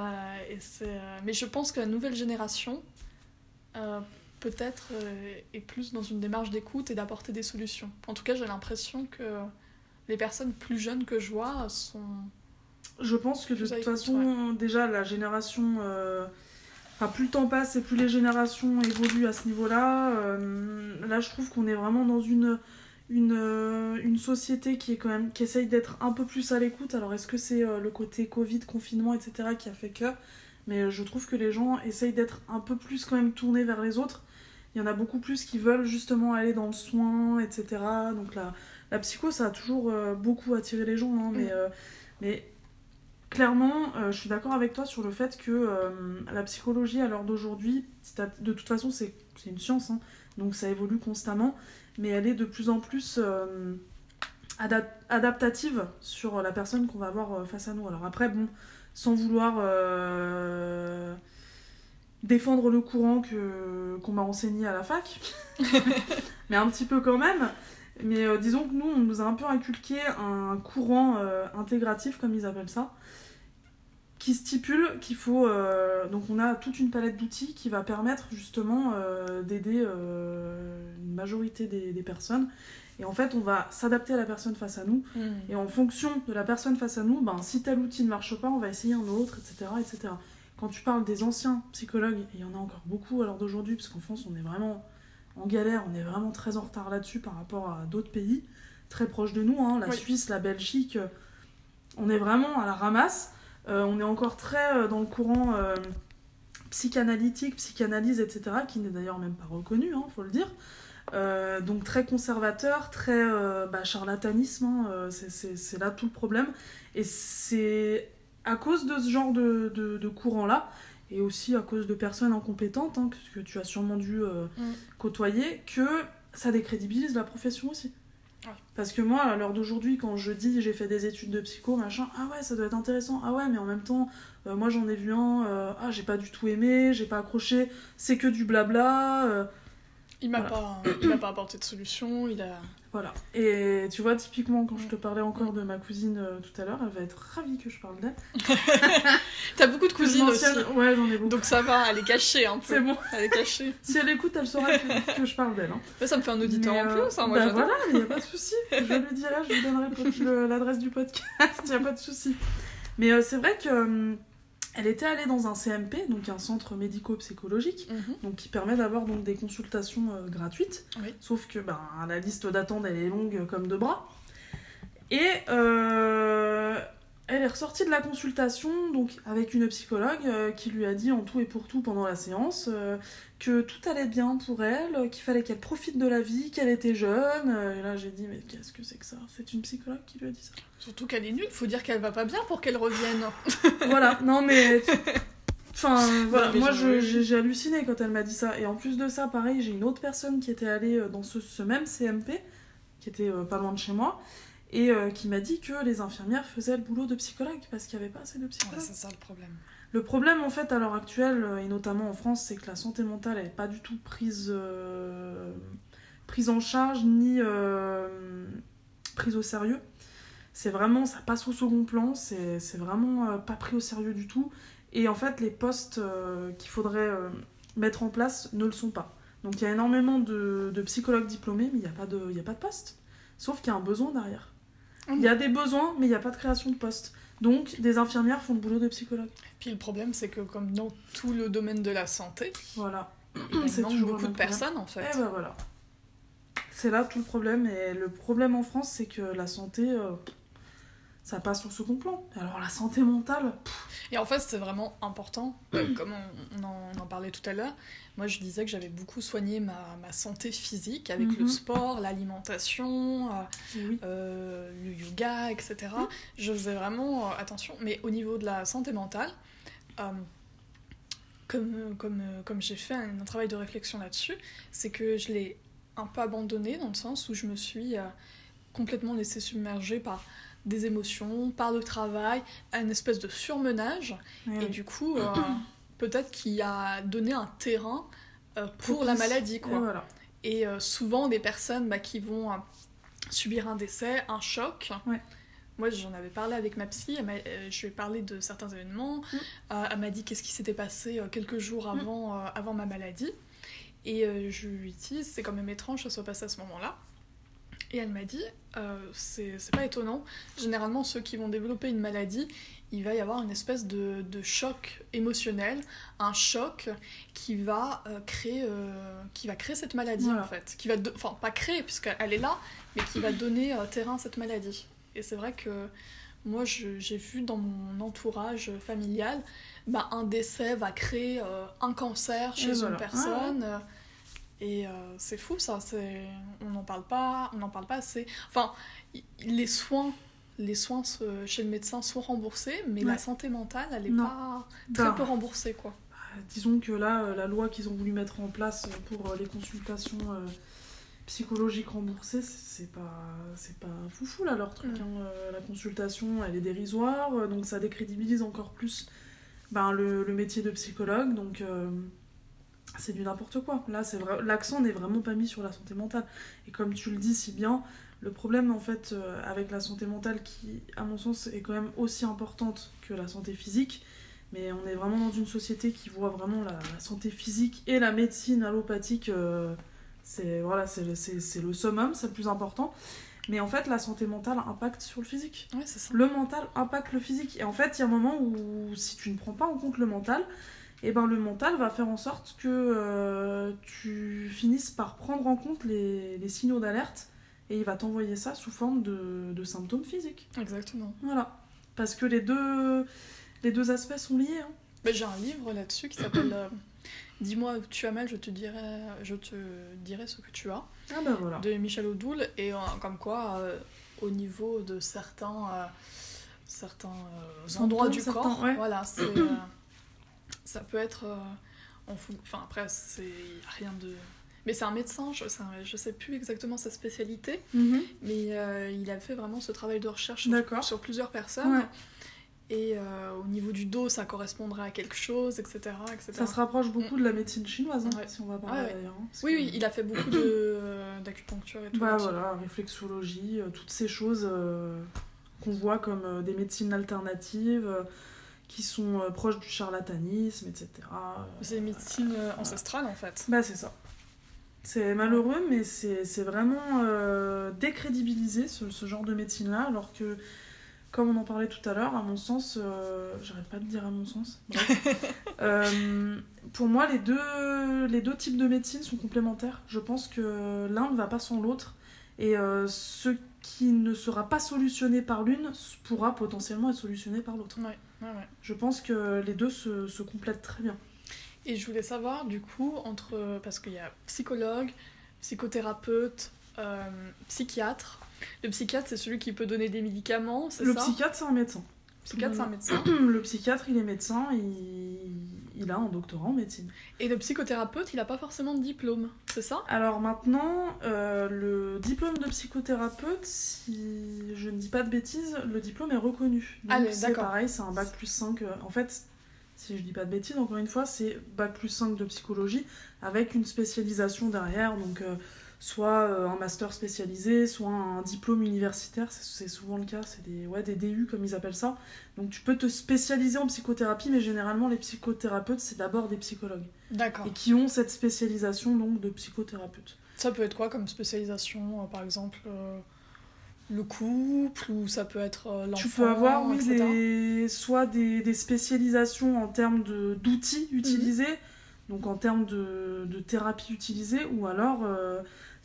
et euh, mais je pense que la nouvelle génération euh, peut-être est plus dans une démarche d'écoute et d'apporter des solutions. En tout cas, j'ai l'impression que les personnes plus jeunes que je vois sont. Je pense que de toute façon, déjà, la génération. Enfin, plus le temps passe et plus les générations évoluent à ce niveau-là. là, je trouve qu'on est vraiment dans une une, euh, une société qui est quand même qui essaye d'être un peu plus à l'écoute. Alors est-ce que c'est euh, le côté Covid, confinement, etc. qui a fait que? Mais euh, je trouve que les gens essayent d'être un peu plus quand même tournés vers les autres. Il y en a beaucoup plus qui veulent justement aller dans le soin, etc. Donc la, la psycho, ça a toujours beaucoup attiré les gens. Hein, mais, mm. mais clairement, je suis d'accord avec toi sur le fait que la psychologie à l'heure d'aujourd'hui, de toute façon c'est une science, hein, donc ça évolue constamment mais elle est de plus en plus euh, adaptative sur la personne qu'on va avoir euh, face à nous. Alors après, bon, sans vouloir euh, défendre le courant que, qu'on m'a enseigné à la fac, mais un petit peu quand même. Mais disons que nous, on nous a un peu inculqué un courant intégratif, comme ils appellent ça, qui stipule qu'il faut. Euh, donc, on a toute une palette d'outils qui va permettre justement euh, d'aider euh, une majorité des, personnes. Et en fait, on va s'adapter à la personne face à nous. Hmm. Et en fonction de la personne face à nous, ben, si tel outil ne marche pas, on va essayer un autre, etc. etc. Quand tu parles des anciens psychologues, et il y en a encore beaucoup à l'heure d'aujourd'hui, parce qu'en France, on est vraiment en galère, on est vraiment très en retard là-dessus par rapport à d'autres pays très proches de nous, hein, la Suisse, la Belgique, on est vraiment à la ramasse. Euh, on est encore très euh, dans le courant euh, psychanalytique, psychanalyse, etc., qui n'est d'ailleurs même pas reconnu, il hein, faut le dire. donc très conservateur, très bah, charlatanisme, hein, c'est là tout le problème. Et c'est à cause de ce genre de, courant-là, et aussi à cause de personnes incompétentes, hein, que, tu as sûrement dû mm. côtoyer, que ça décrédibilise la profession aussi. Parce que moi, à l'heure d'aujourd'hui, quand je dis j'ai fait des études de psycho, machin, ah ouais, ça doit être intéressant, ah ouais, mais en même temps, euh, moi j'en ai vu un, euh, ah j'ai pas du tout aimé, j'ai pas accroché, c'est que du blabla. Euh, il m'a pas, il m'a pas apporté de solution, il a. Voilà. Et tu vois, typiquement, quand je te parlais encore de ma cousine euh, tout à l'heure, elle va être ravie que je parle d'elle. T'as beaucoup de cousines aussi. Ouais, j'en ai beaucoup. Donc ça va, elle est cachée un peu. C'est bon. Elle est cachée. si elle écoute, elle saura que, je parle d'elle. Hein. ça me fait un auditeur en plus, hein, moi bah voilà, il n'y a pas de souci. Je lui dirai, je lui donnerai l'adresse du podcast, il n'y a pas de souci. Mais euh, c'est vrai que hum, elle était allée dans un CMP, donc un centre médico-psychologique, mhm. donc qui permet d'avoir donc des consultations euh, gratuites. Sauf que ben, la liste d'attente elle est longue comme deux bras. Et euh, elle est ressortie de la consultation donc avec une psychologue euh, qui lui a dit en tout et pour tout pendant la séance euh, que tout allait bien pour elle, qu'il fallait qu'elle profite de la vie, qu'elle était jeune. Euh, et là j'ai dit mais qu'est-ce que c'est que ça? C'est une psychologue qui lui a dit ça. Surtout qu'elle est nulle, faut dire qu'elle va pas bien pour qu'elle revienne. voilà, non mais Enfin, voilà, moi j'ai halluciné quand elle m'a dit ça. Et en plus de ça, pareil, j'ai une autre personne qui était allée dans ce, ce même CMP, qui était pas loin de chez moi, et euh, qui m'a dit que les infirmières faisaient le boulot de psychologue parce qu'il n'y avait pas assez de psychologues. c'est ça le problème. Le problème en fait à l'heure actuelle, euh, et notamment en France, c'est que la santé mentale n'est pas du tout prise, euh, prise en charge ni prise au sérieux. C'est vraiment, ça passe au second plan, c'est vraiment pas pris au sérieux du tout. Et en fait, les postes qu'il faudrait mettre en place ne le sont pas. Donc il y a énormément de, psychologues diplômés, mais il n'y a, pas de, a pas de poste. Sauf qu'il y a un besoin derrière. Il y a des besoins, mais il n'y a pas de création de poste. Donc, des infirmières font le boulot de psychologue. Puis le problème, c'est que comme dans tout le domaine de la santé, voilà. il manque beaucoup de personnes en fait. Et eh ben voilà. C'est là tout le problème. Et le problème en France, c'est que la santé, euh, ça passe au second plan. Alors la santé mentale. Et en fait, c'est vraiment important, euh, comme on, en, parlait tout à l'heure. Moi, je disais que j'avais beaucoup soigné ma, ma, santé physique avec le mhm. sport, l'alimentation, euh, euh, le yoga, etc. Je faisais vraiment attention. Mais au niveau de la santé mentale, comme, comme, comme j'ai fait un, un, travail de réflexion là-dessus, c'est que je l'ai un peu abandonné dans le sens où je me suis complètement laissée submerger par des émotions, par le travail, une espèce de surmenage. et du coup, euh, peut-être qu'il a donné un terrain euh, pour, la maladie. Quoi. Et, euh, souvent, des personnes bah, qui vont subir un décès, un choc. Moi, j'en avais parlé avec ma psy, je lui ai parlé de certains événements. Mm. elle m'a dit qu'est-ce qui s'était passé quelques jours mm. avant, avant ma maladie. Et euh, je lui dis, c'est quand même étrange que ça soit passé à ce moment-là. Et elle m'a dit, euh, c'est pas étonnant. Généralement, ceux qui vont développer une maladie, il va y avoir une espèce de, de choc émotionnel, un choc qui va euh, créer, euh, qui va créer cette maladie Voilà. en fait, qui va, enfin pas créer puisqu'elle est là, mais qui va donner euh, terrain à cette maladie. Et c'est vrai que moi, j'ai vu dans mon entourage familial, bah, un décès va créer un cancer chez Et une voilà. personne. Et euh, c'est fou ça, on n'en parle pas, on n'en parle pas assez. Enfin, les soins, les soins chez le médecin sont remboursés, mais Ouais. la santé mentale, elle est Non. pas très Bah, peu remboursée quoi. Disons que là, euh, la loi qu'ils ont voulu mettre en place pour euh, les consultations euh, psychologiques remboursées, c'est pas, c'est pas foufou là leur truc. Mm. hein. Euh, La consultation, elle est dérisoire, euh, donc ça décrédibilise encore plus ben, le, le métier de psychologue. Donc euh, c'est du n'importe quoi. Là, c'est vrai, l'accent n'est vraiment pas mis sur la santé mentale. Et comme tu le dis si bien, le problème en fait euh, avec la santé mentale, qui à mon sens est quand même aussi importante que la santé physique, mais on est vraiment dans une société qui voit vraiment la, la santé physique et la médecine allopathique, euh, c'est voilà, c'est c'est- c'est le summum, c'est le plus important. Mais en fait, la santé mentale impacte sur le physique. Ouais, c'est ça. Le mental impacte le physique. Et en fait, il y a un moment où si tu ne prends pas en compte le mental, et ben le mental va faire en sorte que euh, tu finisses par prendre en compte les, les signaux d'alerte et il va t'envoyer ça sous forme de, de symptômes physiques. Exactement. Voilà. Parce que les deux, les deux aspects sont liés. hein. Mais j'ai un livre là-dessus qui s'appelle euh, Dis-moi où tu as mal, je te dirai, je te dirai ce que tu as. Ah bah voilà. de Michel Odoul et euh, comme quoi au niveau de certains certains endroits du certains, corps ouais. voilà c'est ça peut être euh, en fou- enfin après c'est rien de mais c'est un médecin je, je sais plus exactement sa spécialité Mhm. mais euh, il a fait vraiment ce travail de recherche sur, plusieurs personnes Ouais. et euh, au niveau du dos ça correspondrait à quelque chose etc etc Ça se rapproche beaucoup de la médecine chinoise, hein, Ouais. si on va parler ouais. d'ailleurs. hein, oui que- oui il a fait beaucoup de d'acupuncture et tout Bah voilà, réflexologie, euh, toutes ces choses euh, qu'on voit comme euh, des médecines alternatives, euh, qui sont euh, proches du charlatanisme, etc. C'est une médecine euh, ancestrale en fait Bah c'est ça. C'est malheureux, mais c'est c'est vraiment euh, décrédibilisé ce, ce genre de médecine-là, alors que, comme on en parlait tout à l'heure, à mon sens, euh, j'arrête pas de dire à mon sens. Euh, pour moi, les deux, les deux types de médecine sont complémentaires. Je pense que l'un ne va pas sans l'autre, et euh, ce qui ne sera pas solutionné par l'une pourra potentiellement être solutionné par l'autre. ouais ouais ouais Je pense que les deux se, se complètent très bien. Et je voulais savoir, du coup, entre. Parce qu'il y a psychologue, psychothérapeute, euh, psychiatre. Le psychiatre, c'est celui qui peut donner des médicaments, c'est Le ça? psychiatre, c'est un médecin. Le psychiatre, c'est un médecin. Le psychiatre, il est médecin, il, il a un doctorat en médecine. Et le psychothérapeute, il n'a pas forcément de diplôme, c'est ça? Alors maintenant, euh, le diplôme de psychothérapeute, si je ne dis pas de bêtises, le diplôme est reconnu. Donc Allez, c'est pareil, c'est un bac plus 5. euh, En fait, si je dis pas de bêtises, encore une fois, c'est bac plus 5 de psychologie avec une spécialisation derrière. Donc euh, soit euh, un master spécialisé, soit un diplôme universitaire, c'est souvent le cas, c'est des, ouais, des DU comme ils appellent ça. Donc tu peux te spécialiser en psychothérapie, mais généralement les psychothérapeutes, c'est d'abord des psychologues. D'accord. Et qui ont cette spécialisation donc de psychothérapeute. Ça peut être quoi comme spécialisation euh, Par exemple, euh, le couple, ou ça peut être euh, l'enfant Tu peux avoir oui, des, soit des, des spécialisations en termes d'outils utilisés, donc en termes de, de thérapie utilisée, ou alors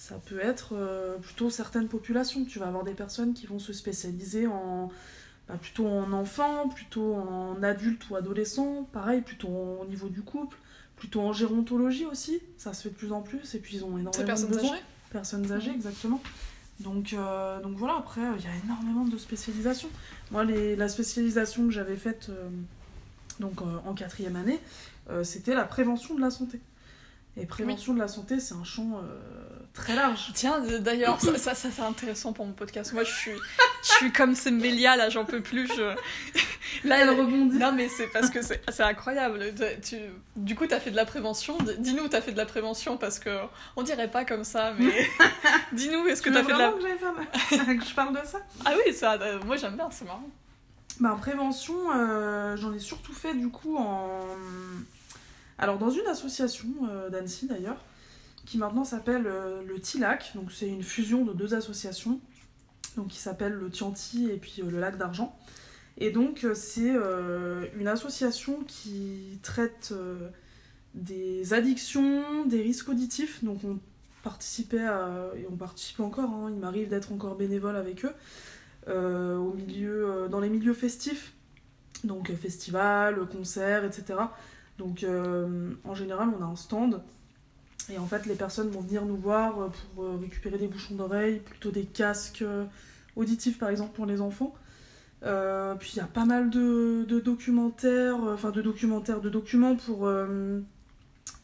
ça peut être euh, plutôt certaines populations. Tu vas avoir des personnes qui vont se spécialiser en bah, plutôt en enfant, plutôt en adulte ou adolescent, pareil, plutôt au niveau du couple, plutôt en gérontologie aussi, ça se fait de plus en plus, et puis ils ont énormément de personnes besoins âgées personnes âgées, Mhm. exactement. Donc, euh, donc voilà, après, euh, il y a énormément de spécialisations. Moi, les, la spécialisation que j'avais faite euh, donc, en quatrième année, c'était la prévention de la santé. Et prévention de la santé, c'est un champ euh, très large. Tiens, d'ailleurs, ça, ça, ça, c'est intéressant pour mon podcast. Moi, je suis, je suis comme ces Mélia, là, j'en peux plus. Je... Là, Elle rebondit. Non, mais c'est parce que c'est incroyable. Tu... Du coup, t'as fait de la prévention. Dis-nous, t'as fait de la prévention parce que on dirait pas comme ça, mais dis-nous, est-ce que Tu t'as fait de la. que faire que je parle de ça Ah oui, ça, euh, moi j'aime bien, c'est marrant. Bah, prévention, euh, j'en ai surtout fait du coup en. Alors, dans une association euh, d'Annecy d'ailleurs, qui maintenant s'appelle euh, le TILAC. Donc c'est une fusion de deux associations, donc qui s'appelle le Tianti et puis euh, le Lac d'Argent. Et donc c'est une association qui traite des addictions, des risques auditifs. Donc on participait à- et on participe encore. hein, il m'arrive d'être encore bénévole avec eux au milieu, dans les milieux festifs. Donc festivals, concerts, etc. Donc euh, en général on a un stand et en fait les personnes vont venir nous voir euh, pour euh, récupérer des bouchons d'oreilles, plutôt des casques auditifs par exemple pour les enfants. Puis il y a pas mal de, documentaires, enfin de documentaires, de documents pour,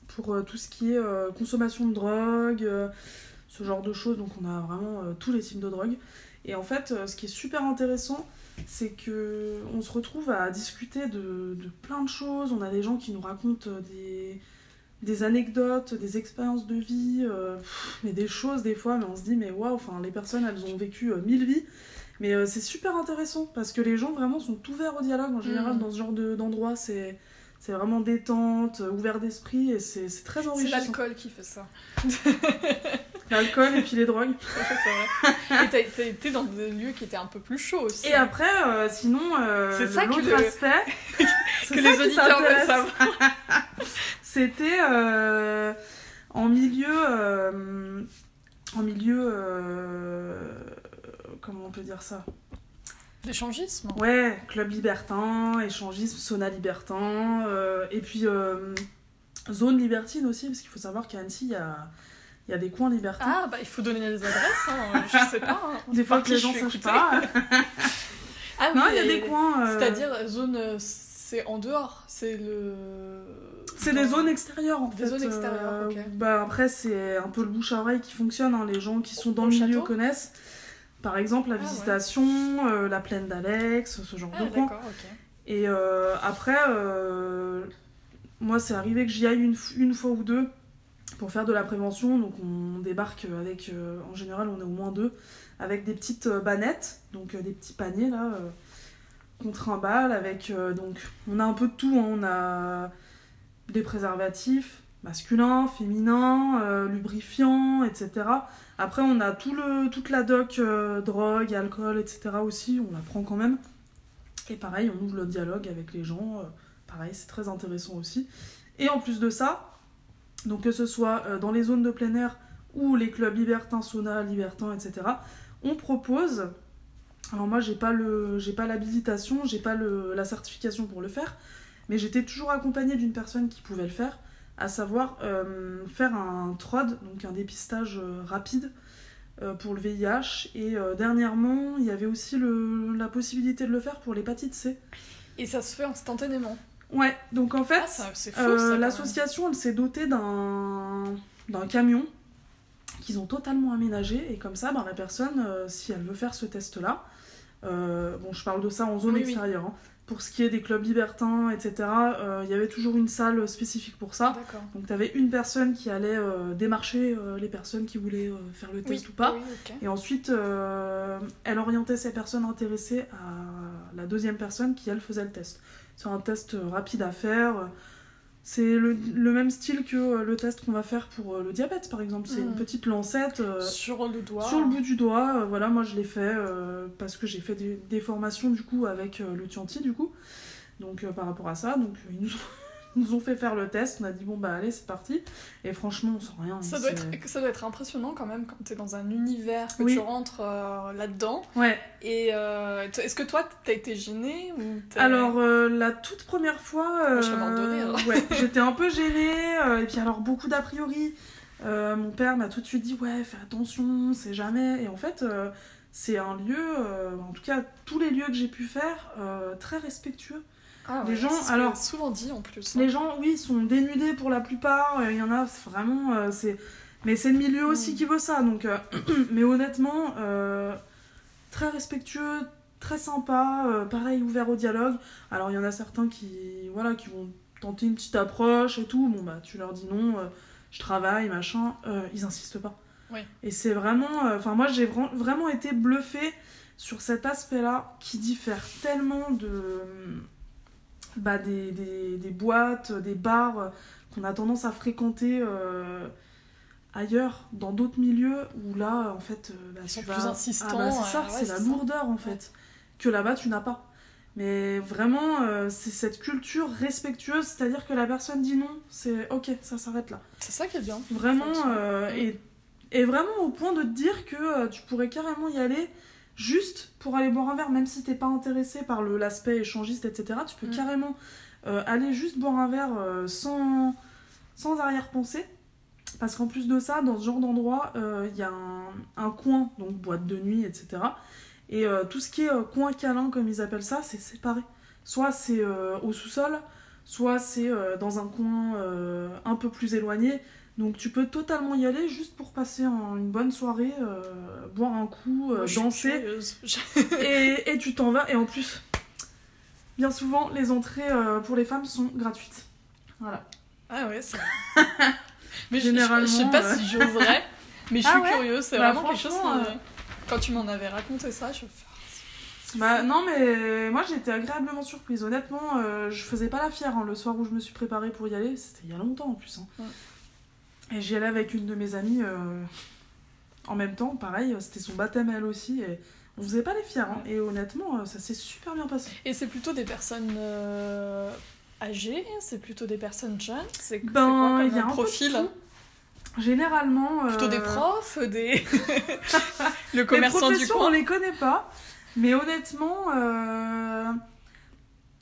pour tout ce qui est consommation de drogue, ce genre de choses. Donc on a vraiment tous les types de drogue. Et en fait, ce qui est super intéressant, c'est que on se retrouve à discuter de, de plein de choses. On a des gens qui nous racontent des, des anecdotes, des expériences de vie, euh, mais des choses des fois, mais on se dit, mais waouh, enfin, les personnes, elles ont vécu euh, mille vies. Mais euh, c'est super intéressant parce que les gens vraiment sont ouverts au dialogue en général Mhm. dans ce genre de- d'endroit. c'est c'est vraiment détente, euh, ouvert d'esprit et c'est c'est très C'est enrichissant. l'alcool qui fait ça. L'alcool et puis les drogues. c'est vrai. Et t'as- été dans des lieux qui étaient un peu plus chauds aussi. Et après, euh, sinon, euh, C'est ça que l'autre le- aspect, que c'est les auditeurs veulent savoir. C'était euh, en milieu, en milieu, comment on peut dire ça? L'échangisme. Ouais, club libertin, échangisme, sauna libertin, euh, et puis euh, zone libertine aussi, parce qu'il faut savoir qu'à Annecy, il y a, y a des coins libertins. Ah, bah il faut donner les adresses, hein. je sais pas. hein. des fois que les gens suis savent pas. Ah oui, non, il y a des coins. euh, C'est-à-dire, zone, c'est en dehors, c'est le. C'est des zones extérieures en Des fait. zones extérieures, ok. bah, après, c'est un peu le bouche à oreille qui fonctionne. hein. Les gens qui sont dans le milieu connaissent. Par exemple, la Ah, ouais. visitation, euh, la plaine d'Alex, ce genre Ah, de coin. d'accord, ok. Et euh, après, euh, moi, c'est arrivé que j'y aille une, une fois ou deux pour faire de la prévention. Donc, on débarque avec, en général, on est au moins deux, avec des petites bannettes, donc des petits paniers là, qu'on trimballe avec. donc, on a un peu de tout. hein. On a des préservatifs masculins, féminins, euh, lubrifiants, etc. Après, on a tout le, toute la doc euh, drogue, alcool, etc. aussi. On la prend quand même. Et pareil, on ouvre le dialogue avec les gens. euh, pareil, c'est très intéressant aussi. Et en plus de ça, donc que ce soit dans les zones de plein air ou les clubs libertins, sauna, libertins, etc., on propose. Alors moi, j'ai pas le, j'ai pas l'habilitation, j'ai pas le, la certification pour le faire, mais j'étais toujours accompagnée d'une personne qui pouvait le faire, à savoir euh, faire un TROD, donc un dépistage euh, rapide euh, pour le VIH. Et dernièrement, il y avait aussi le, la possibilité de le faire pour l'hépatite C. Et ça se fait instantanément. Ouais, donc en fait, Ah, l'association, elle s'est dotée d'un camion qu'ils ont totalement aménagé. Et comme ça, ben, la personne, si elle veut faire ce test-là, bon, je parle de ça en zone Oui, oui. extérieure. hein. Pour ce qui est des clubs libertins, etc., euh, il y avait toujours une salle spécifique pour ça. Donc tu avais une personne qui allait euh, démarcher euh, les personnes qui voulaient faire le test Oui, ou pas. oui. Et ensuite, elle orientait ces personnes intéressées à la deuxième personne qui, elle, faisait le test. C'est un test rapide à faire. C'est le, le même style que euh, le test qu'on va faire pour euh, le diabète, par exemple. C'est une petite lancette euh, Sur le doigt. sur le bout du doigt. Voilà, moi, je l'ai fait parce que j'ai fait des, des formations, du coup, avec le Tianti, du coup. Donc, par rapport à ça, donc, ils nous ont... nous ont fait faire le test, on a dit bon bah allez c'est parti et franchement on sent rien. Ça hein, doit, être, ça doit être impressionnant quand même quand t'es dans un univers, que Oui. tu rentres euh, là-dedans. Ouais, Et euh, est-ce que toi, t'as été gênée ou Alors, euh, la toute première fois, Moi, je rire. ouais, j'étais un peu gênée, et puis alors beaucoup d'a priori. Mon père m'a tout de suite dit Ouais, fais attention, c'est jamais. Et en fait, c'est un lieu, en tout cas, tous les lieux que j'ai pu faire, très respectueux. Ah les gens, alors- souvent dit en plus. hein. Les gens, oui, sont dénudés pour la plupart, euh, il y en a, vraiment. euh, c'est... Mais c'est le milieu aussi Mm. qui veut ça, donc. euh, mais honnêtement, très respectueux, très sympa, euh, pareil, ouvert au dialogue. Alors il y en a certains qui, voilà, qui vont tenter une petite approche et tout, bon bah tu leur dis non, euh, je travaille, machin, euh, ils insistent pas. Oui. Et c'est vraiment. Enfin, moi j'ai vra- vraiment été bluffée sur cet aspect-là qui diffère tellement de bah, des, des, des boîtes, des bars euh, qu'on a tendance à fréquenter euh, ailleurs, dans d'autres milieux, où là, en fait, euh, bah, Ils tu vas- plus Ah insistants. bah, c'est ça, ouais, c'est la lourdeur, en fait, que là-bas, tu n'as pas. Mais vraiment, euh, c'est cette culture respectueuse, c'est-à-dire que la personne dit non, c'est ok, ça s'arrête là. C'est ça qui est bien. Vraiment, euh, et, et vraiment au point de te dire que euh, tu pourrais carrément y aller juste pour aller boire un verre, même si t'es pas intéressé par le- l'aspect échangiste, etc. Tu peux Mm. carrément euh, aller juste boire un verre euh, sans, sans arrière-pensée. Parce qu'en plus de ça, dans ce genre d'endroit, euh, il y a un, un coin, donc boîte de nuit, etc. Et euh, tout ce qui est euh, coin câlin, comme ils appellent ça, c'est séparé. Soit c'est euh, au sous-sol, soit c'est euh, dans un coin euh, un peu plus éloigné. Donc tu peux totalement y aller juste pour passer un- une bonne soirée, euh, boire un coup, euh, danser, et, et tu t'en vas. Et en plus, bien souvent, les entrées euh, pour les femmes sont gratuites. Voilà. Ah ouais, c'est. mais je- Généralement, je, je sais pas euh. si j'oserais, mais je Ah suis ouais curieuse. C'est Bah, vraiment quelque chose. Quand tu m'en avais raconté ça, je. Bah non mais moi été agréablement surprise. Honnêtement, euh, je faisais pas la fière hein, le soir où je me suis préparée pour y aller. C'était il y a longtemps en plus. hein. Et j'y allais avec une de mes amies euh, en même temps, pareil, c'était son baptême elle aussi. Et on faisait pas les fiers. hein. Et honnêtement, euh, ça s'est super bien passé. Et c'est plutôt des personnes euh, âgées, c'est plutôt des personnes jeunes, c'est Ben, quoi comme y a un peu de profil tout. Généralement. euh, Plutôt des profs, des. le Les commerçant du professions, on coin. les connaît pas. Mais honnêtement,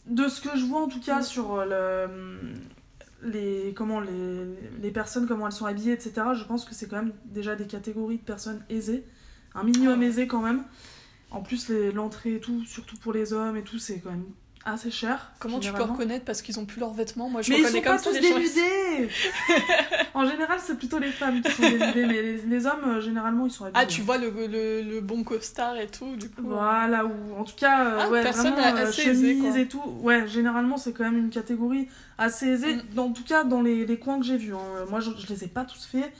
de ce que je vois en tout cas sur le, les, comment, les, les personnes, comment elles sont habillées, etc., je pense que c'est quand même déjà des catégories de personnes aisées. Un minimum Ah aisé quand même. En plus, l'entrée et tout, surtout pour les hommes et tout, c'est quand même assez cher. Comment tu peux reconnaître parce qu'ils ont plus leurs vêtements? Moi je Mais ils reconnais sont comme pas tous les dénudés En général, c'est plutôt les femmes qui sont dénudées, mais les, les hommes, euh, généralement, ils sont habillés. Ah, tu vois le, le, le bon costard et tout, du coup. Voilà, ou en tout cas, euh, Ah, ouais, personne vraiment, euh, assez chemise aisée, quoi. et tout. Ouais, généralement, c'est quand même une catégorie assez aisée. Mm. Dans, en tout cas, dans les, les coins que j'ai vus. hein. Moi, je, je les ai pas tous faits,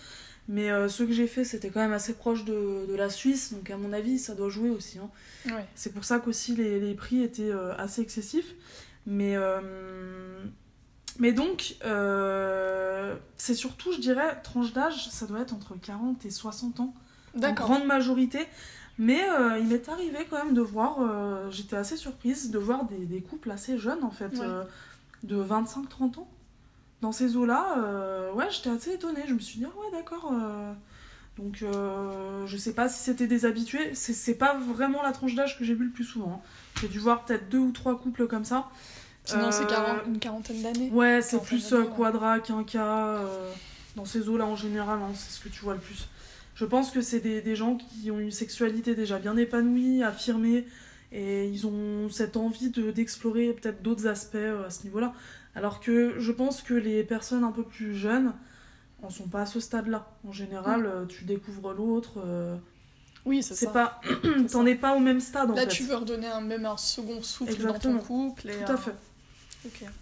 mais euh, ceux que j'ai faits, c'était quand même assez proche de, de la Suisse. Donc, à mon avis, ça doit jouer aussi. hein. Ouais. C'est pour ça qu'aussi les, les prix étaient euh, assez excessifs. Mais, euh, mais donc, euh, c'est surtout, je dirais, tranche d'âge, ça doit être entre 40 et 60 ans en grande majorité. Mais il m'est arrivé quand même de voir, j'étais assez surprise de voir des, des couples assez jeunes en fait, Ouais. de 25-30 ans. Dans ces eaux-là, euh, ouais, j'étais assez étonnée. Je me suis dit, ah ouais, d'accord. euh. Donc, euh, je sais pas si c'était des habitués. C'est- C'est pas vraiment la tranche d'âge que j'ai vu le plus souvent. hein. J'ai dû voir peut-être deux ou trois couples comme ça. Sinon, c'est Euh, une quarantaine d'années. Ouais, c'est plus quadra, quinca, dans ces eaux-là en général, hein, c'est ce que tu vois le plus. Je pense que c'est des, des gens qui ont une sexualité déjà bien épanouie, affirmée, et ils ont cette envie de- d'explorer peut-être d'autres aspects à ce niveau-là. Alors que je pense que les personnes un peu plus jeunes en sont pas à ce stade-là. En général, Mm. euh, tu découvres l'autre, euh, Oui, c'est ça. pas, t'en es pas au même stade en Là, fait. tu veux redonner un, même un second souffle Exactement. dans ton couple. Et, Tout à fait.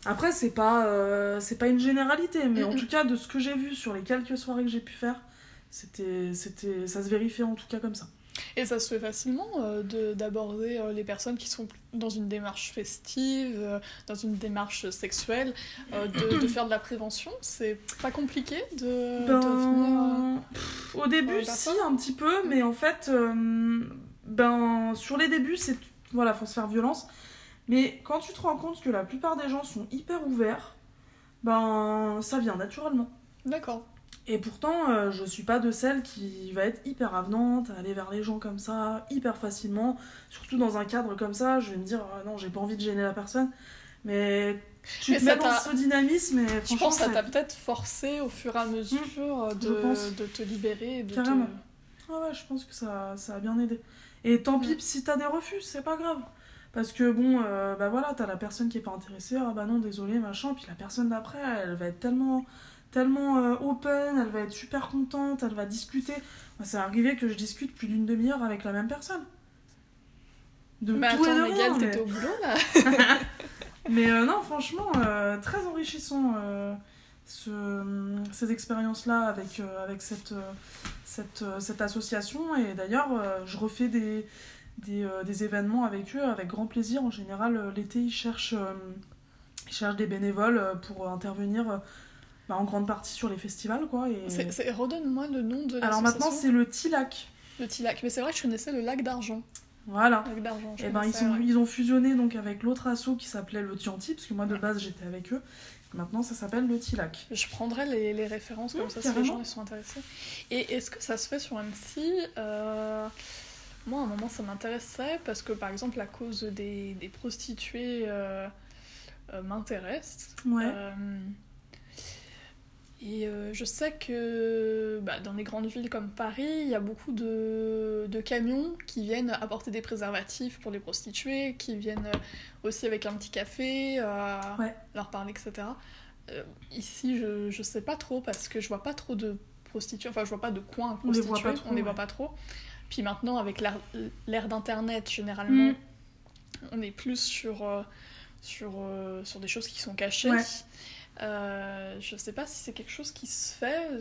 Après, c'est pas, euh, c'est pas une généralité, mais en tout cas, de ce que j'ai vu sur les quelques soirées que j'ai pu faire, c'était, c'était, ça se vérifiait en tout cas comme ça. Et ça se fait facilement euh, de- d'aborder euh, les personnes qui sont dans une démarche festive, euh, dans une démarche sexuelle, de, de faire de la prévention. C'est pas compliqué de, Ben, de venir. pff, au début, si, un petit peu, mais en fait, ben, sur les débuts, c'est, voilà, faut se faire violence. Mais quand tu te rends compte que la plupart des gens sont hyper ouverts, ben, ça vient naturellement. D'accord. Et pourtant, euh, je suis pas de celle qui va être hyper avenante, à aller vers les gens comme ça, hyper facilement. Surtout dans un cadre comme ça, je vais me dire, Ah non, j'ai pas envie de gêner la personne. Mais tu Mais te mets dans ce dynamisme et Je pense que ça t'a peut-être forcé au fur et à mesure je de, de te libérer. et De Carrément. te- Ah ouais, je pense que ça, ça a bien aidé. Et tant pis Mm. si t'as des refus, c'est pas grave. Parce que bon, euh, bah voilà, t'as la personne qui est pas intéressée, ah bah non, désolé, machin. Puis la personne d'après, elle va être tellement, tellement euh, open, elle va être super contente, elle va discuter. Moi, c'est arrivé que je discute plus d'une demi-heure avec la même personne. De Mais tout et de attends, rien, mais- t'étais au boulot là mais euh, non, franchement, euh, très enrichissant ce- ces expériences-là avec, avec cette, cette, cette association. Et d'ailleurs, je refais des, des, des événements avec eux avec grand plaisir. En général, l'été, ils cherchent, ils cherchent des bénévoles pour intervenir. Bah, en grande partie sur les festivals, quoi. Et... Redonne-moi le nom de Alors maintenant, c'est le Tilac. Le Tilac. Mais c'est vrai que je connaissais le lac d'argent. Voilà. Lac Et ben, ils, sont, ouais. ils ont fusionné donc avec l'autre asso qui s'appelait le Tianti, parce que moi de base j'étais avec eux. Maintenant ça s'appelle le Tilac. Je prendrai les, les références comme Mmh, ça si les gens ils sont intéressés. Et est-ce que ça se fait sur MC Euh, Moi, à un moment, ça m'intéressait parce que, par exemple, la cause des, des prostituées euh, euh, m'intéresse. Ouais. Et euh, je sais que bah, dans les grandes villes comme Paris, il y a beaucoup de, de camions qui viennent apporter des préservatifs pour les prostituées, qui viennent euh, aussi avec un petit café, euh, Ouais. leur parler, etc. Euh, ici, je, je sais pas trop parce que je vois pas trop de prostituées, enfin, je vois pas de coins à On les prostituées, voit pas trop, on les ouais. voit pas trop. Puis maintenant, avec l'ère d'Internet, généralement, Mm. on est plus sur, sur, sur des choses qui sont cachées. Ouais. Euh, je sais pas si c'est quelque chose qui se fait.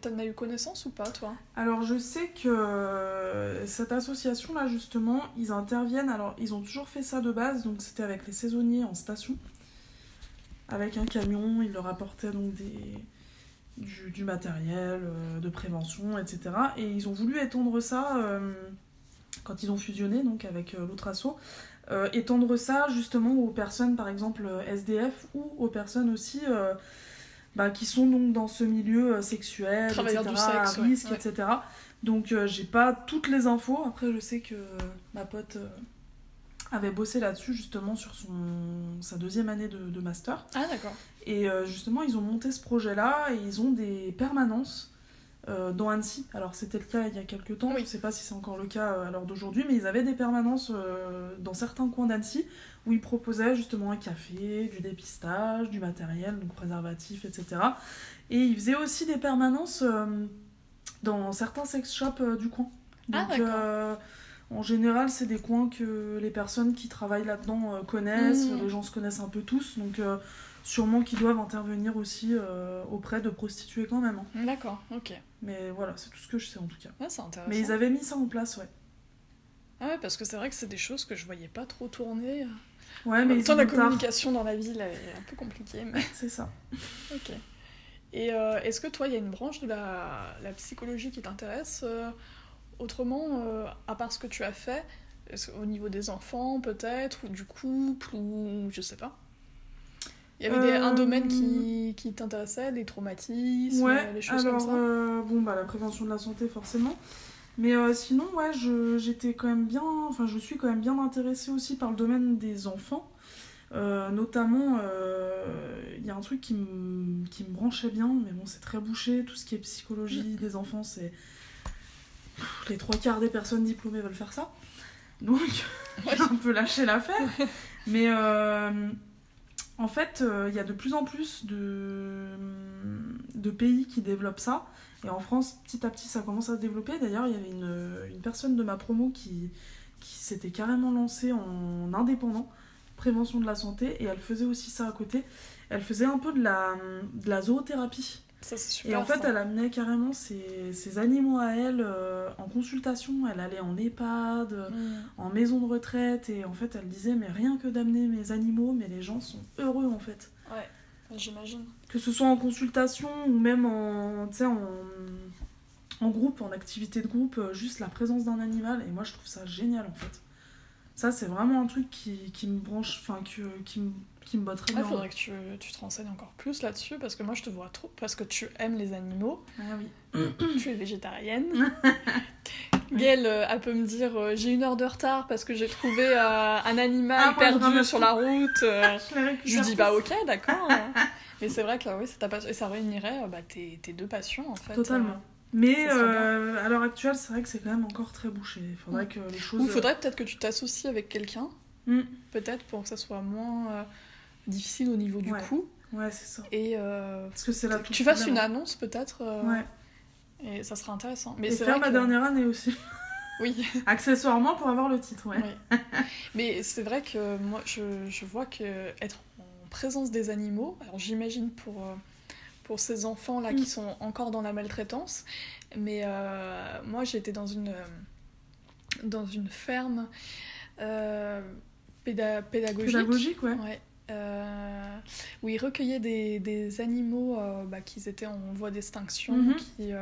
T'en as eu connaissance ou pas, toi? Alors je sais que euh, cette association là justement, ils interviennent. Alors ils ont toujours fait ça de base, donc c'était avec les saisonniers en station, avec un camion. Ils leur apportaient donc des du, du matériel euh, de prévention, etc. Et ils ont voulu étendre ça euh, quand ils ont fusionné donc avec l'autre asso. Euh, étendre ça justement aux personnes par exemple euh, SDF ou aux personnes aussi euh, bah, qui sont donc dans ce milieu sexuel, etc., du sexe, à risque, ouais. etc. Donc euh, j'ai pas toutes les infos. Après je sais que ma pote avait bossé là-dessus justement sur son, sa deuxième année de, de master. Ah, d'accord. Et justement ils ont monté ce projet-là et ils ont des permanences euh, dans Annecy. Alors c'était le cas il y a quelques temps, Oui. je sais pas si c'est encore le cas euh, à l'heure d'aujourd'hui, mais ils avaient des permanences euh, dans certains coins d'Annecy où ils proposaient justement un café, du dépistage, du matériel, donc préservatif, etc. Et ils faisaient aussi des permanences euh, dans certains sex shops du coin. Ah, Donc, en général, c'est des coins que les personnes qui travaillent là-dedans connaissent, Mhm. les gens se connaissent un peu tous, donc sûrement qu'ils doivent intervenir aussi euh, auprès de prostituées quand même. hein. D'accord, ok. Mais voilà, c'est tout ce que je sais en tout cas. Ah, c'est intéressant. Mais ils avaient mis ça en place, ouais. Ah ouais, parce que c'est vrai que c'est des choses que je voyais pas trop tourner. Ouais, En mais même temps, la tard. communication dans la ville est un peu compliquée, mais C'est ça. ok. Et euh, est-ce que toi, il y a une branche de la, la psychologie qui t'intéresse euh, Autrement, à part ce que tu as fait, au niveau des enfants peut-être, ou du couple, ou je sais pas? Il y avait des- un Euh, domaine qui, qui t'intéressait, les traumatismes, Ouais, les choses alors, comme ça euh, bon, bah, la prévention de la santé, forcément. Mais euh, sinon, ouais, je- j'étais quand même bien, enfin, je suis quand même bien intéressée aussi par le domaine des enfants. Euh, notamment, euh, il y a un truc qui me, qui me branchait bien, mais bon, c'est très bouché. Tout ce qui est psychologie des enfants, c'est. Les trois quarts des personnes diplômées veulent faire ça. Donc, j'ai un peu lâché l'affaire. Mais euh, en fait, euh, il y a de plus en plus de, pays qui développent ça. Et en France, petit à petit, ça commence à se développer. D'ailleurs, il y avait une, une personne de ma promo qui, qui s'était carrément lancée en indépendant, prévention de la santé, et elle faisait aussi ça à côté. Elle faisait un peu de la, de la zoothérapie. Ça, c'est super. Et en fait, ça. elle amenait carrément ses, ses animaux à elle euh, en consultation. Elle allait en EHPAD, euh, Mm. en maison de retraite, et en fait, elle disait, mais rien que d'amener mes animaux, mais les gens sont heureux en fait. Ouais, j'imagine. Que ce soit en consultation ou même en, en groupe, en activité de groupe, euh, juste la présence d'un animal. Et moi, je trouve ça génial en fait. Ça, c'est vraiment un truc qui, qui me branche, enfin, que- qui, me, qui me botte très Il bien. faudrait que tu, tu te renseignes encore plus là-dessus parce que moi je te vois trop. Parce que tu aimes les animaux, Ah oui. tu es végétarienne. Gaëlle euh, elle peut me dire euh, j'ai une heure de retard parce que j'ai trouvé euh, un animal Ah, perdu sur la route. euh. Je, lui dis bah ok d'accord. Mais c'est vrai que oui, ta passion. Et ça réunirait bah, tes, tes deux passions en fait. Totalement. Mais euh, à l'heure actuelle, c'est vrai que c'est quand même encore très bouché. Il faudrait que les choses. Ou il faudrait peut-être que tu t'associes avec quelqu'un, Mm. peut-être pour que ça soit moins euh, difficile au niveau du Ouais. coût. Ouais, c'est ça. Et euh, Parce que c'est là que tu fasses une annonce peut-être. euh, Ouais. Et ça serait intéressant. Mais Et c'est faire ma que- dernière année aussi. Oui. Accessoirement pour avoir le titre, ouais. Oui. Mais c'est vrai que moi, je, je vois que être en présence des animaux, alors j'imagine pour, euh, pour ces enfants-là Mm. qui sont encore dans la maltraitance, mais euh, moi j'étais dans une, euh, dans une ferme euh, péda- pédagogique. Pédagogique, ouais. Ouais. Euh, où ils recueillaient des, des animaux bah, qui étaient en voie d'extinction. Mhm. qui,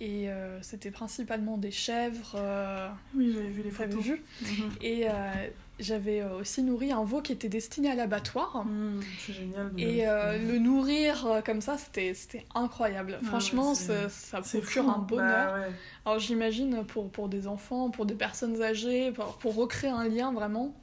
et euh, c'était principalement des chèvres. euh, Oui, j'avais vu les photos. vu? Et euh, j'avais euh, aussi nourri un veau qui était destiné à l'abattoir. Mhm, C'est génial. Et euh, le nourrir euh, comme ça, c'était incroyable. Ah Franchement, ouais, ça, procure fou, un bonheur. Bah ouais. Alors j'imagine pour, pour des enfants, pour des personnes âgées, pour, pour recréer un lien vraiment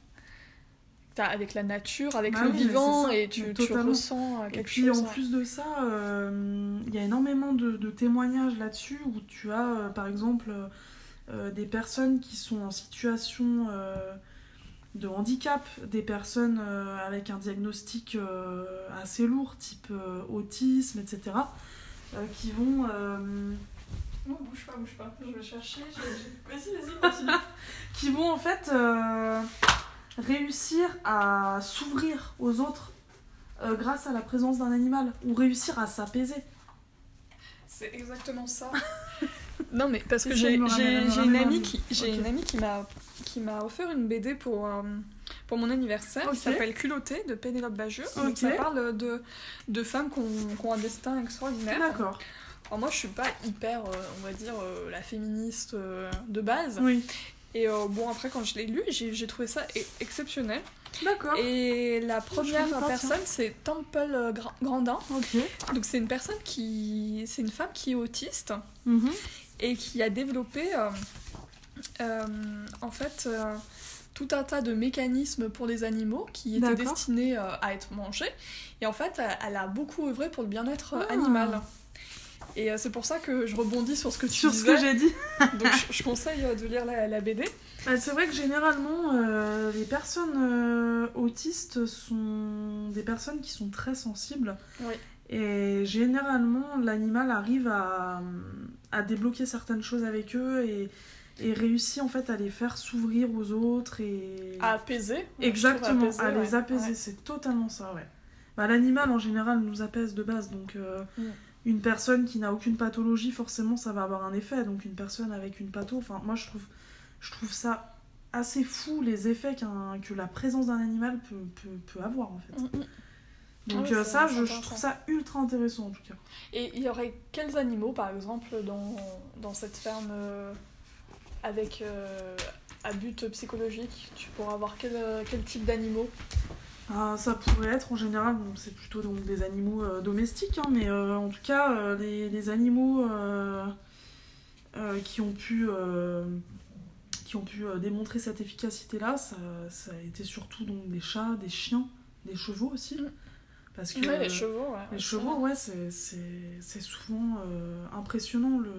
avec la nature, avec Bah le oui, vivant, et tu, tu ressens euh, Et quelque puis chose. en ouais. plus de ça, euh, il y a énormément de, de témoignages là-dessus où tu as euh, par exemple des personnes qui sont en situation de handicap, des personnes euh, avec un diagnostic euh, assez lourd, type euh, autisme, etc., euh, qui vont. euh, Non, bouge pas, bouge pas, je vais chercher. Vas-y, vas-y, continue. qui vont en fait euh, réussir à s'ouvrir aux autres euh, grâce à la présence d'un animal ou réussir à s'apaiser. C'est exactement ça. non mais parce que j'ai une un amie qui j'ai une amie qui m'a qui m'a offert une BD pour euh, pour mon anniversaire qui s'appelle Culotté de Pénélope Bagieux. Ok. Donc ça parle de de femmes qui ont, qui ont un destin extraordinaire. D'accord. Alors moi je suis pas hyper euh, on va dire euh, la féministe de base Oui. et bon après quand je l'ai lu j'ai trouvé ça e- exceptionnel. D'accord. Et la première personne c'est Temple Gra- Grandin. Ok. Donc c'est une personne qui c'est une femme qui est autiste Mhm. et qui a développé en fait euh, tout un tas de mécanismes pour les animaux qui étaient destinés euh, à être mangés. Et en fait, elle, a beaucoup œuvré pour le bien-être euh, Ah. animal. Et euh, c'est pour ça que je rebondis sur ce que tu Sur ce disais. que j'ai dit. Donc je, je conseille euh, de lire la, la BD. Bah, c'est vrai que généralement, euh, les personnes euh, autistes sont des personnes qui sont très sensibles. Oui. Et généralement, l'animal arrive à, à débloquer certaines choses avec eux et, et réussit en fait à les faire s'ouvrir aux autres et À apaiser. exactement à les apaiser. Ouais. C'est totalement ça, ouais. Bah, l'animal en général nous apaise de base, donc euh, Mm. une personne qui n'a aucune pathologie, forcément, ça va avoir un effet. Donc une personne avec une patho, enfin moi je trouve, je trouve ça assez fou les effets qu'un- que la présence d'un animal peut, peut, peut avoir en fait. Mm, mm. Donc Ah euh, ça, je, je trouve ça ultra intéressant en tout cas. Et il y aurait quels animaux, par exemple, dans, dans cette ferme euh, avec euh, à but psychologique Tu pourras avoir quel, euh, quel type d'animaux Ah, ça pourrait être en général, bon, c'est plutôt donc des animaux euh, domestiques, hein, mais euh, en tout cas euh, les, les animaux qui ont pu, qui ont pu démontrer cette efficacité-là, ça, ça a été surtout donc des chats, des chiens, des chevaux aussi, Mm. parce que Ouais, les chevaux, ouais. les chevaux, ouais, c'est- souvent impressionnant. Le...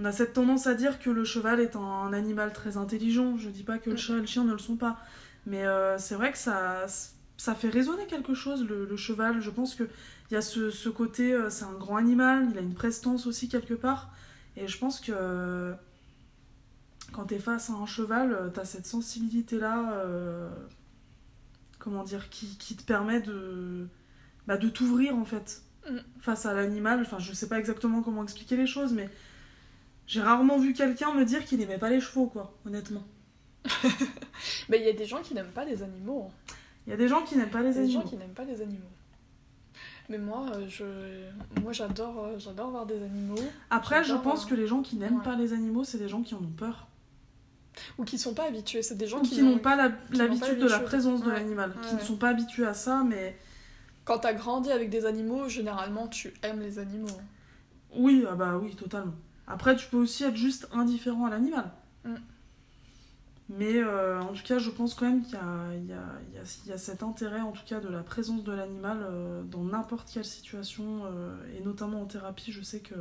On a cette tendance à dire que le cheval est un animal très intelligent. Je dis pas que le Mm. chat et le chien ne le sont pas. Mais euh, c'est vrai que ça, ça fait résonner quelque chose, le, le cheval. Je pense qu'il y a ce, ce côté, euh, c'est un grand animal, il a une prestance aussi quelque part. Et je pense que euh, quand tu es face à un cheval, tu as cette sensibilité-là, euh, comment dire, qui, qui te permet de, bah, de t'ouvrir en fait Mm. face à l'animal. Enfin, je sais pas exactement comment expliquer les choses, mais j'ai rarement vu quelqu'un me dire qu'il aimait pas les chevaux, quoi, honnêtement. Mais il y a des gens qui n'aiment pas les animaux. hein. Il y a des gens qui n'aiment pas Il les y a des gens animaux. qui n'aiment pas les animaux. Mais moi, euh, je, moi j'adore, euh, j'adore voir des animaux. Après, je pense que les gens qui n'aiment ouais. pas les animaux, c'est des gens qui en ont peur. Ou qui sont pas habitués. C'est des gens Ou qui, qui n'ont pas l'habitude de la présence de Ouais. l'animal, qui ne sont pas habitués à ça, mais Quand t'as grandi avec des animaux, généralement tu aimes les animaux. oui, ah bah oui, totalement. Après, tu peux aussi être juste indifférent à l'animal. Mm. Mais euh, en tout cas, je pense quand même qu'il y a, il y, a, il y, a, il y a cet intérêt, en tout cas, de la présence de l'animal euh, dans n'importe quelle situation, euh, et notamment en thérapie, je sais que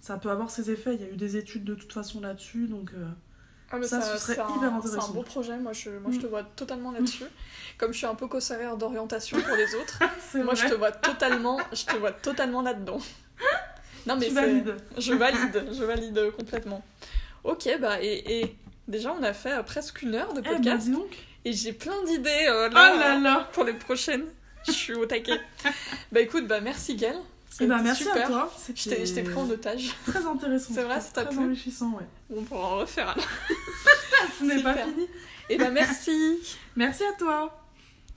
ça peut avoir ses effets. Il y a eu des études de toute façon là-dessus, donc Ah, mais Ça, ce serait c'est un, hyper c'est un intéressant. beau projet. Moi, je, moi, je Mm. te vois totalement là-dessus. Comme je suis un peu conseillère d'orientation pour les autres, moi, vrai. je te vois totalement, je te vois totalement là-dedans. Non, mais tu c'est- valides. Je valide, je valide complètement. Ok, bah, et, et déjà, on a fait euh, presque une heure de Eh bah, podcast. donc. Et j'ai plein d'idées euh, Oh là, là là. pour les prochaines. Je suis au taquet. bah, écoute, bah, merci, Gaëlle. Eh bah, C'était merci super. à toi. Je t'ai je pris en otage. Très intéressant. C'est vrai, Très- ça t'a Très plu enrichissant, ouais. On pourra en refaire. Ce n'est pas fini. Et bah, merci. Merci à toi.